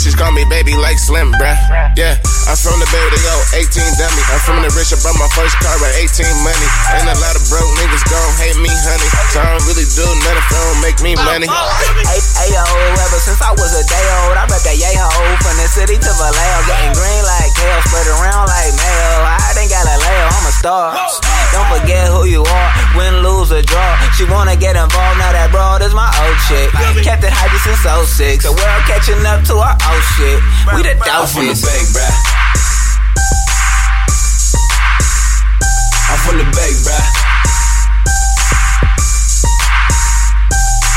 bitches call me baby like Slim, bruh. Yeah, I'm from the Bay, they go 18 dummy. I'm from the rich, I bought my first car at 18 money. And a lot of broke niggas gon' hate me, honey. So I don't really do nothing if don't make me money. Hey, hey, yo, ever since I was a day old, I rep that yay ho from the city to Vallejo. Getting green like kale, spread around like mayo. I think Galileo, I'm a star. Don't forget who you are, win, lose, or draw. She wanna get involved, now that broad is my old chick. Kept it hype since 06. The world catching up to our old shit. We the I'm from the. Bay, bruh. I'm from the Bay, bruh.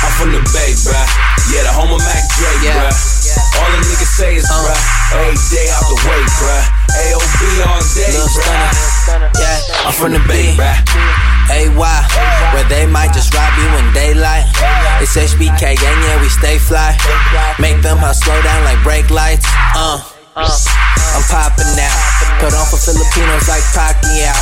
I'm from the Bay, bruh. Yeah, the home of Mac Dre, bruh. All the niggas say is bruh. Every day out the way, bruh. AOB all day, bruh. Yeah, I'm from the Bay, bruh. AY, where they might just rob you in daylight. It's HBK gang, yeah, we stay fly. Make them how slow down like brake lights. Uh, I'm popping now. Put on for Filipinos like Pacquiao.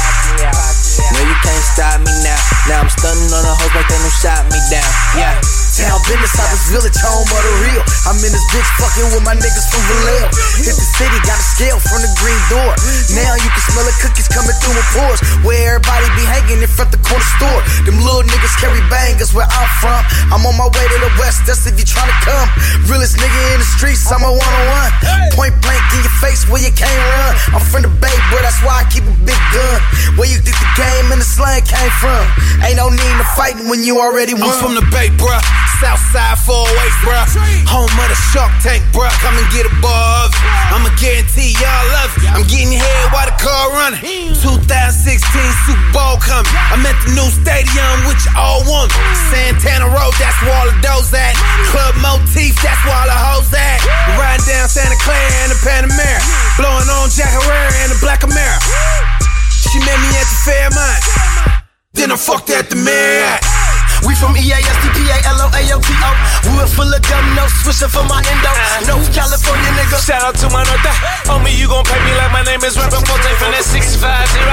No, you can't stop me now. Now I'm stunning on the hoes like they done shot me down. Yeah. Town business, I was village, home of the real. I'm in this bitch fucking with my niggas from Vallejo. Hit the city, got a scale from the green door. Now you can smell the cookies coming through my pores. Where everybody be hanging in front the corner store. Them little niggas carry bangers where I'm from. I'm on my way to the west, that's if you tryna come. Realest nigga in the streets, I'm a one on one. Point blank in your face where you can't run. I'm from the Bay, bro, that's why I keep a big gun. Where you think the game and the slang came from? Ain't no need to fight when you already won. I'm from the Bay, bruh. Southside 408, bruh. Home of the Shark Tank, bruh. Come and get above. I'ma guarantee y'all love it. I'm getting head while the car running. 2016 Super Bowl coming. I'm at the new stadium with your old woman. Santana Row, that's where all the doors at. Club Motif, that's where all the hoes at. Riding down Santa Clara in the Panamera. Blowing on Jack Herrera in the Black Camaro. She met me at the Fairmont. Then I fucked at the Marriott. We from E E-A-S-T-P-A-L-O-A-O-T-O. Wood full of dumb no swisher for my endo. North California nigga. Shout out to my nota. Homie, you gon' pay me like my name is Rappin' 4-Tay from that 65 zero.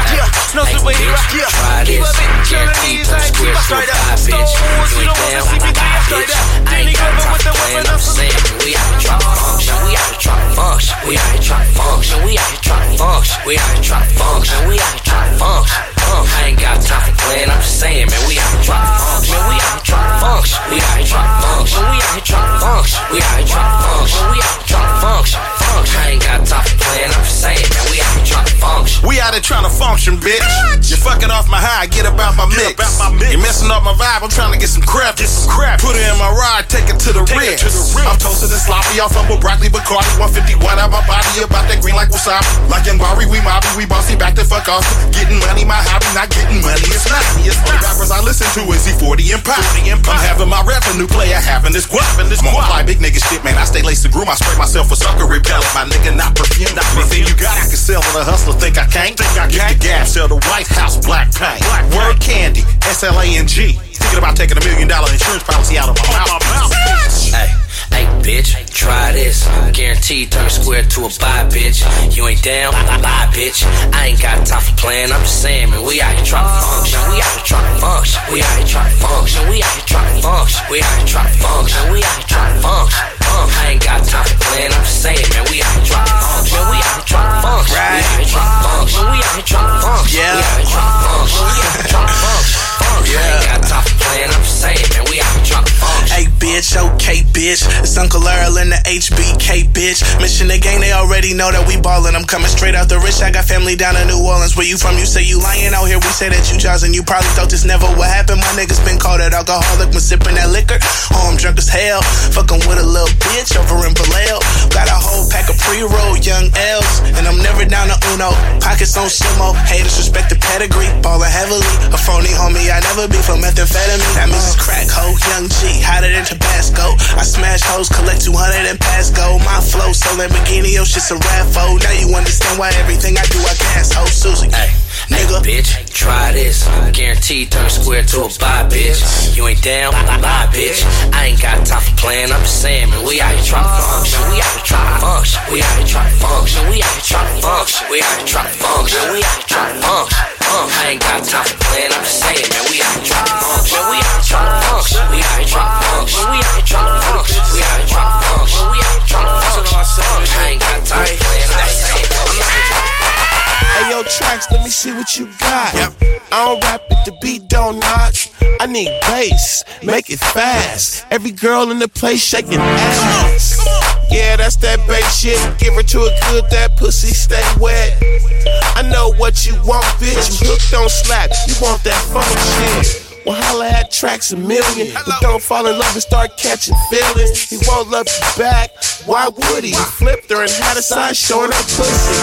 No superhero. Try Keep this. a big Can't journey, keep a like keep a straight up, up. bitch. Stones, You don't wanna see me I die straight up. I Danny Glover with for the playing, weapon I'm up. saying. We out here trying to function. We out here trying to function. We out here trying to function. We out here trying to function. We out here trying to function. We out here trying to function. Uh, I ain't got time for playing, I'm just saying, man. We out here trying to function. Man, we out here trying to function. We out here trying to function. We out here trying to function. We out here trying to function. We out here trying to function. Function. I ain't got time for playing, I'm just saying, man. We out here trying to function. We out here trying to function, bitch. You're fucking off my high, get about my mix. You're messing up my vibe, I'm trying to get some crap. Get some crap. Put it in my ride, take it to the rim. I'm toasted and sloppy off of a broccoli Bacardi 151 out my body about that green like wasabi. Like in Bari, we mobby, we bossy back to fuck off. Getting money, my hobby, not getting money. It's not. Me. It's the rappers I listen to is E40 and Pop. I'm having my revenue player having this guap. I'm on fly big nigga shit, man. I stay laced and groom. I spray myself with sucker repellent. My nigga not perfume. Not anything you got, I can sell to the hustler. Think I can't? Think I can't? the gas, sell the White House black paint. Word candy, S L A N G. thinking about taking a million dollar insurance policy out of my mouth. Hey, hey, bitch, try this. Guaranteed turn square to a buy, bitch. You ain't down, bye, bye, bitch. I ain't got time for playing. I'm just saying, man, we out here trying to function. We out here trying to function. We out here trying to function. We out here trying to function. We out here trying to function. We out here trying to function. Uh, I ain't got time for playing. I'm just saying, man, we out here trying to function. We out here trying to function. We out here trying to function. We out here trying to function. We out here trying to function. We out here trying to. Function. I ain't got time for playing. I'm just saying, man, we out here trying to function. Hey bitch, okay bitch. It's Uncle Earl and the HBK bitch. Mission gang, they already know that we ballin'. I'm coming straight out the rich. I got family down in New Orleans. Where you from? You say you lying out here. We say that you jaws you probably thought this never would happen. My niggas been called an alcoholic when sippin' that liquor. Oh, I'm drunk as hell. Fuckin' with a little bitch over in Vallejo. Got a whole pack of pre-roll young L's. And I'm never down to Uno. Pockets on Simo. Haters respect the pedigree. Ballin' heavily. A phony homie, I never be for methamphetamine. That means crack hoe. Young G. Hotter than Tabasco. I smash hoes, collect 200 and pass go. My flow, so Lamborghini, your shit's a raffo. Now you understand why everything I do, I gas ho. Susie. Hey, nigga, bitch, try this. Guaranteed turn square to a buy, bitch. You ain't down, bye, bye, bitch. I ain't got time for playing. I'm just saying, man, we out here trying to function. We out here trying to function. We out here trying to function. We out here trying to function. We out here trying to function. We out here trying to function. Uh, I ain't got time for playing. I'm just saying, man, we out here trying to function. We out here trying to function. We out here trying to function. We out here trying to function. We out here trying to function. We out here trying to function. I ain't got time for playing. I'm just saying, man, we out here trying to Hey yo, Trax, let me see what you got. I don't rap if the beat don't knock. I need bass, make it fast. Every girl in the place shaking ass. Yeah, that's that bass shit. Give her to a good, that pussy stay wet. I know what you want, bitch. You hooked on slap. You want that funk shit. Well, holla at Traxamillion. But don't fall in love and start catching feelings. He won't love you back. Why would he? He flipped her and had a side showing her pussy.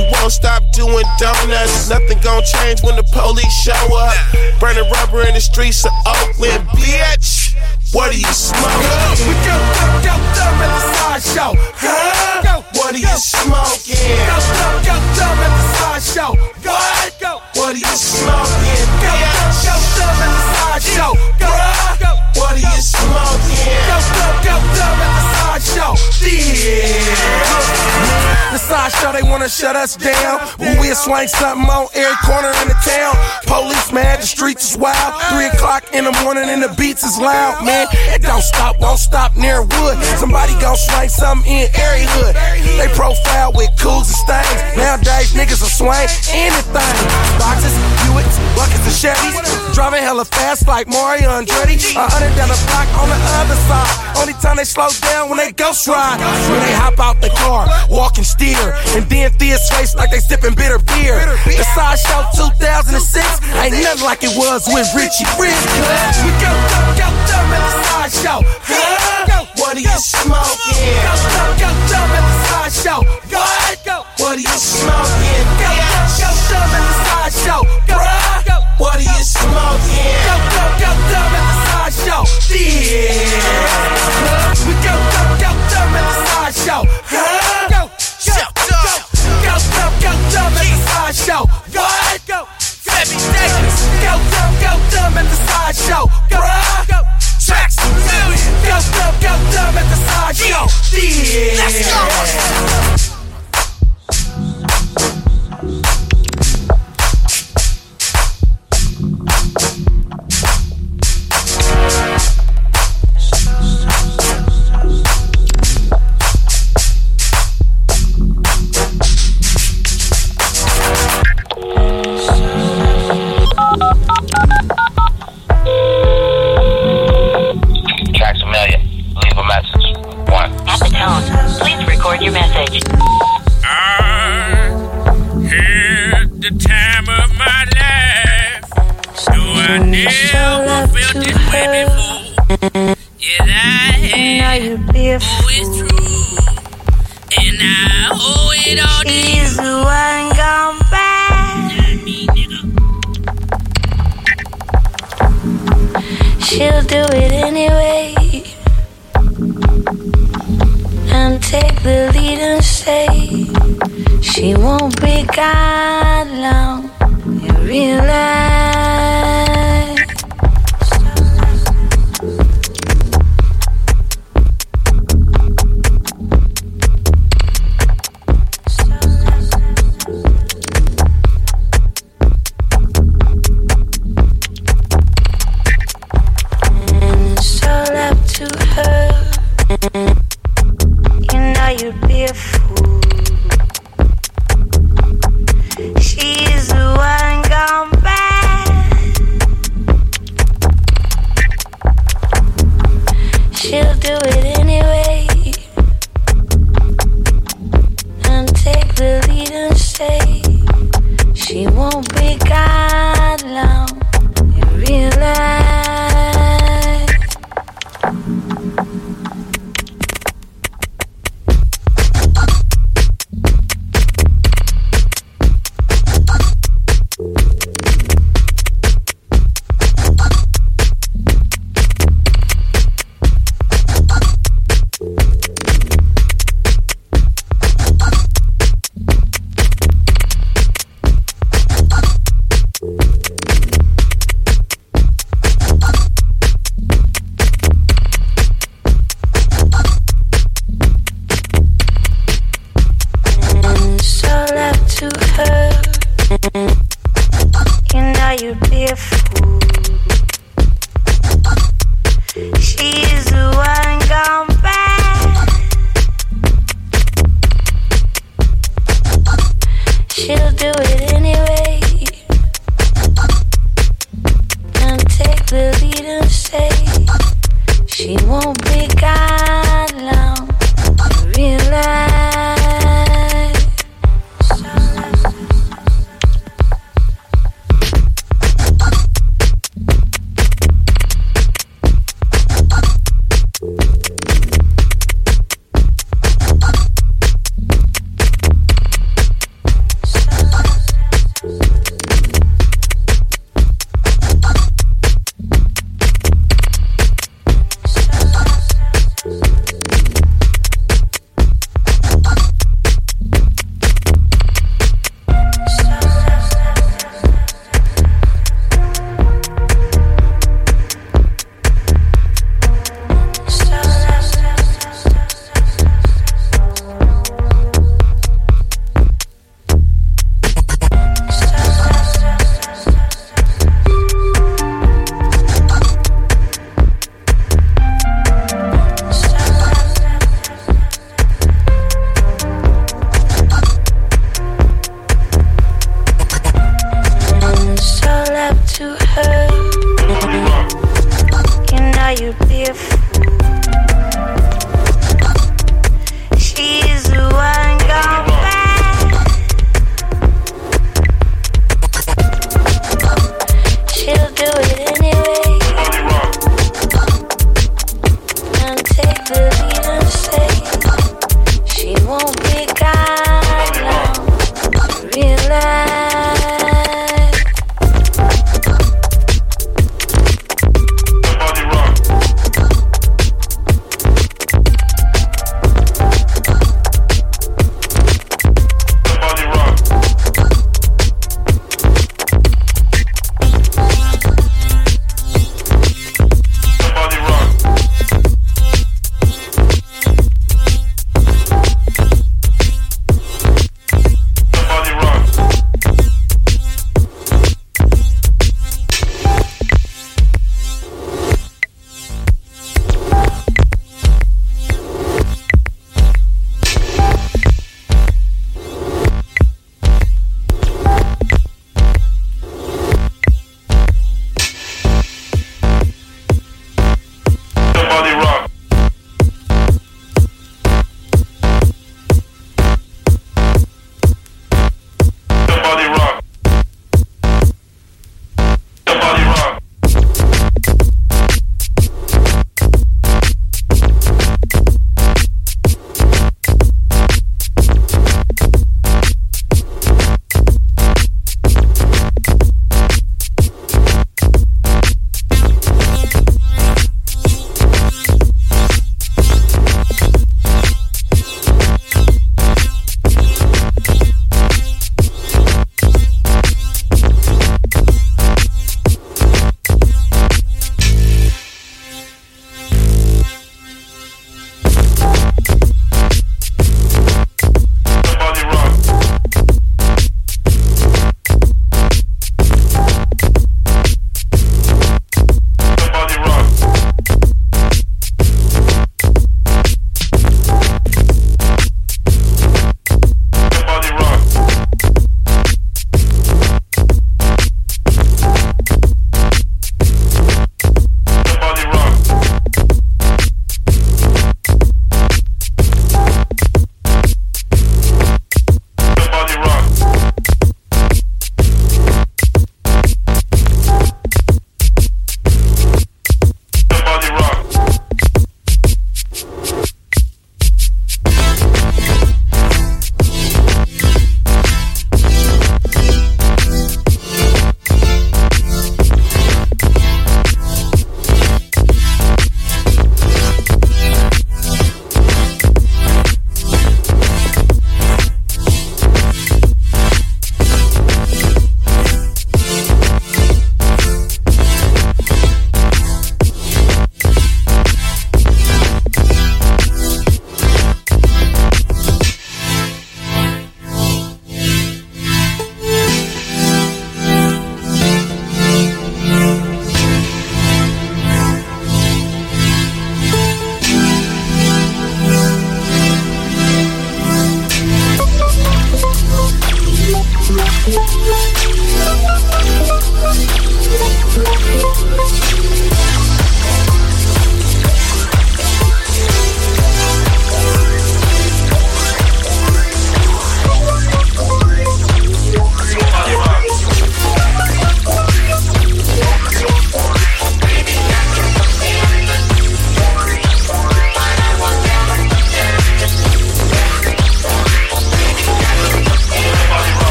We won't stop doing donuts. Nothing gon' change when the police show up. Burning rubber in the streets of Oakland, bitch. What are you smoking? We go, go, go, dumb at the sideshow. Huh? What are you smoking? Go, go, go, dumb at the sideshow. What? Go. What are you smoking? Go, go, go, dumb at the sideshow. Go, go. What are you smoking? Go, go, go, dumb at the sideshow. Yeah. The side show, they wanna shut us down. But we'll swing something on every corner in the town. Police mad, the streets is wild. Three o'clock in the morning and the beats is loud, man. It don't stop, won't stop near wood. Somebody gon' swing something in every hood. They profile with cools and stains. Nowadays, niggas will swing anything. Boxes, Buicks, buckets and Chevys. Driving hella fast like Mario Andretti. A hundred down the block on the other side. Only time they slow down when they ghost ride. When they hop out the car, walk and steer. And then Thea's face like they sipping bitter beer. The sideshow 2006 ain't nothing like it was with Richie Rich. We go, go, go, dumb at the sideshow. Huh? What are you smoking? Go, go, go, dumb at the sideshow. What? Go. What are you smoking? Go, go, go, dumb at the sideshow. Go, go. What are you smoking? Go, go, go, dumb at the sideshow. Yeah. We go, go, go, dumb at the sideshow. Huh?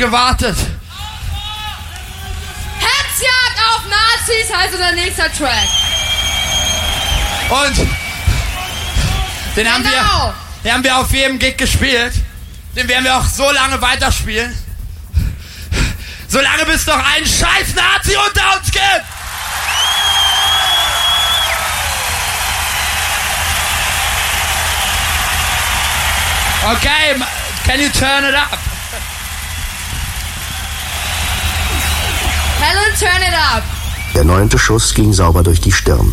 Gewartet. Hetzjagd auf Nazis heißt unser nächster Track. Und den haben, Genau. wir, den haben wir auf jedem Gig gespielt. Den werden wir auch so lange weiterspielen. Solange bis noch ein scheiß Nazi unter uns gibt. Okay, can you turn it up? Turn it up. Der neunte Schuss ging sauber durch die Stirn.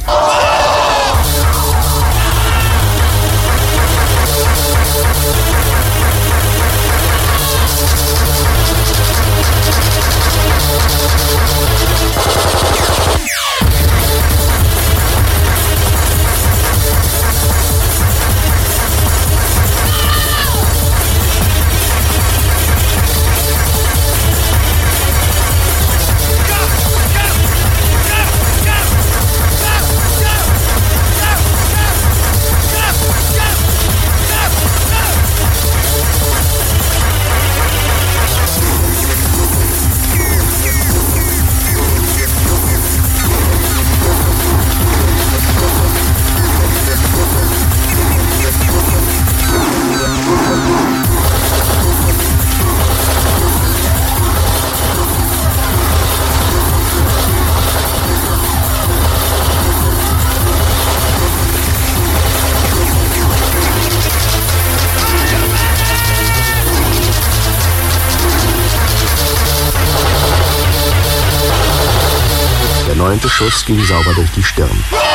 Ging sauber durch die Stirn.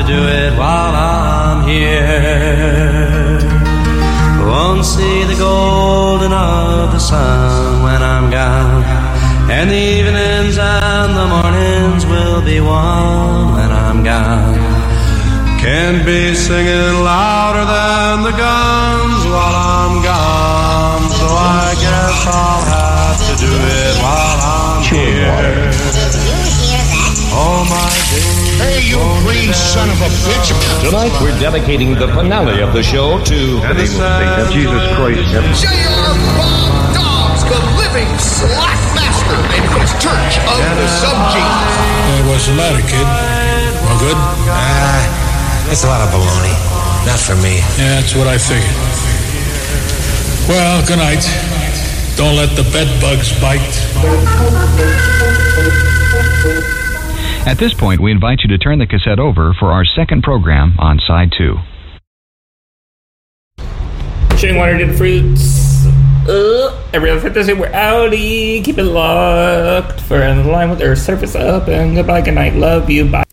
to do it while I'm here. Won't see the golden of the sun when I'm gone, and the evenings and the mornings will be one when I'm gone. Can't be singing louder than the guns while I'm gone, so I guess I'll. son of a bitch. Tonight we're dedicating the finale of the show to and the of Jesus Christ. J.R. Bob Dobbs, the living slack master in his church of the subgenius. Hey, what's the matter, kid? All good? Ah, uh, it's a lot of baloney. Not for me. Yeah, that's what I figured. Well, good night. Don't let the bed bugs bite. At this point, we invite you to turn the cassette over for our second program on side two. Chewing Water to fruits. Uh, every other fantasy, we're outie. Keep it locked for in line with our surface up and goodbye, good night. Love you. Bye.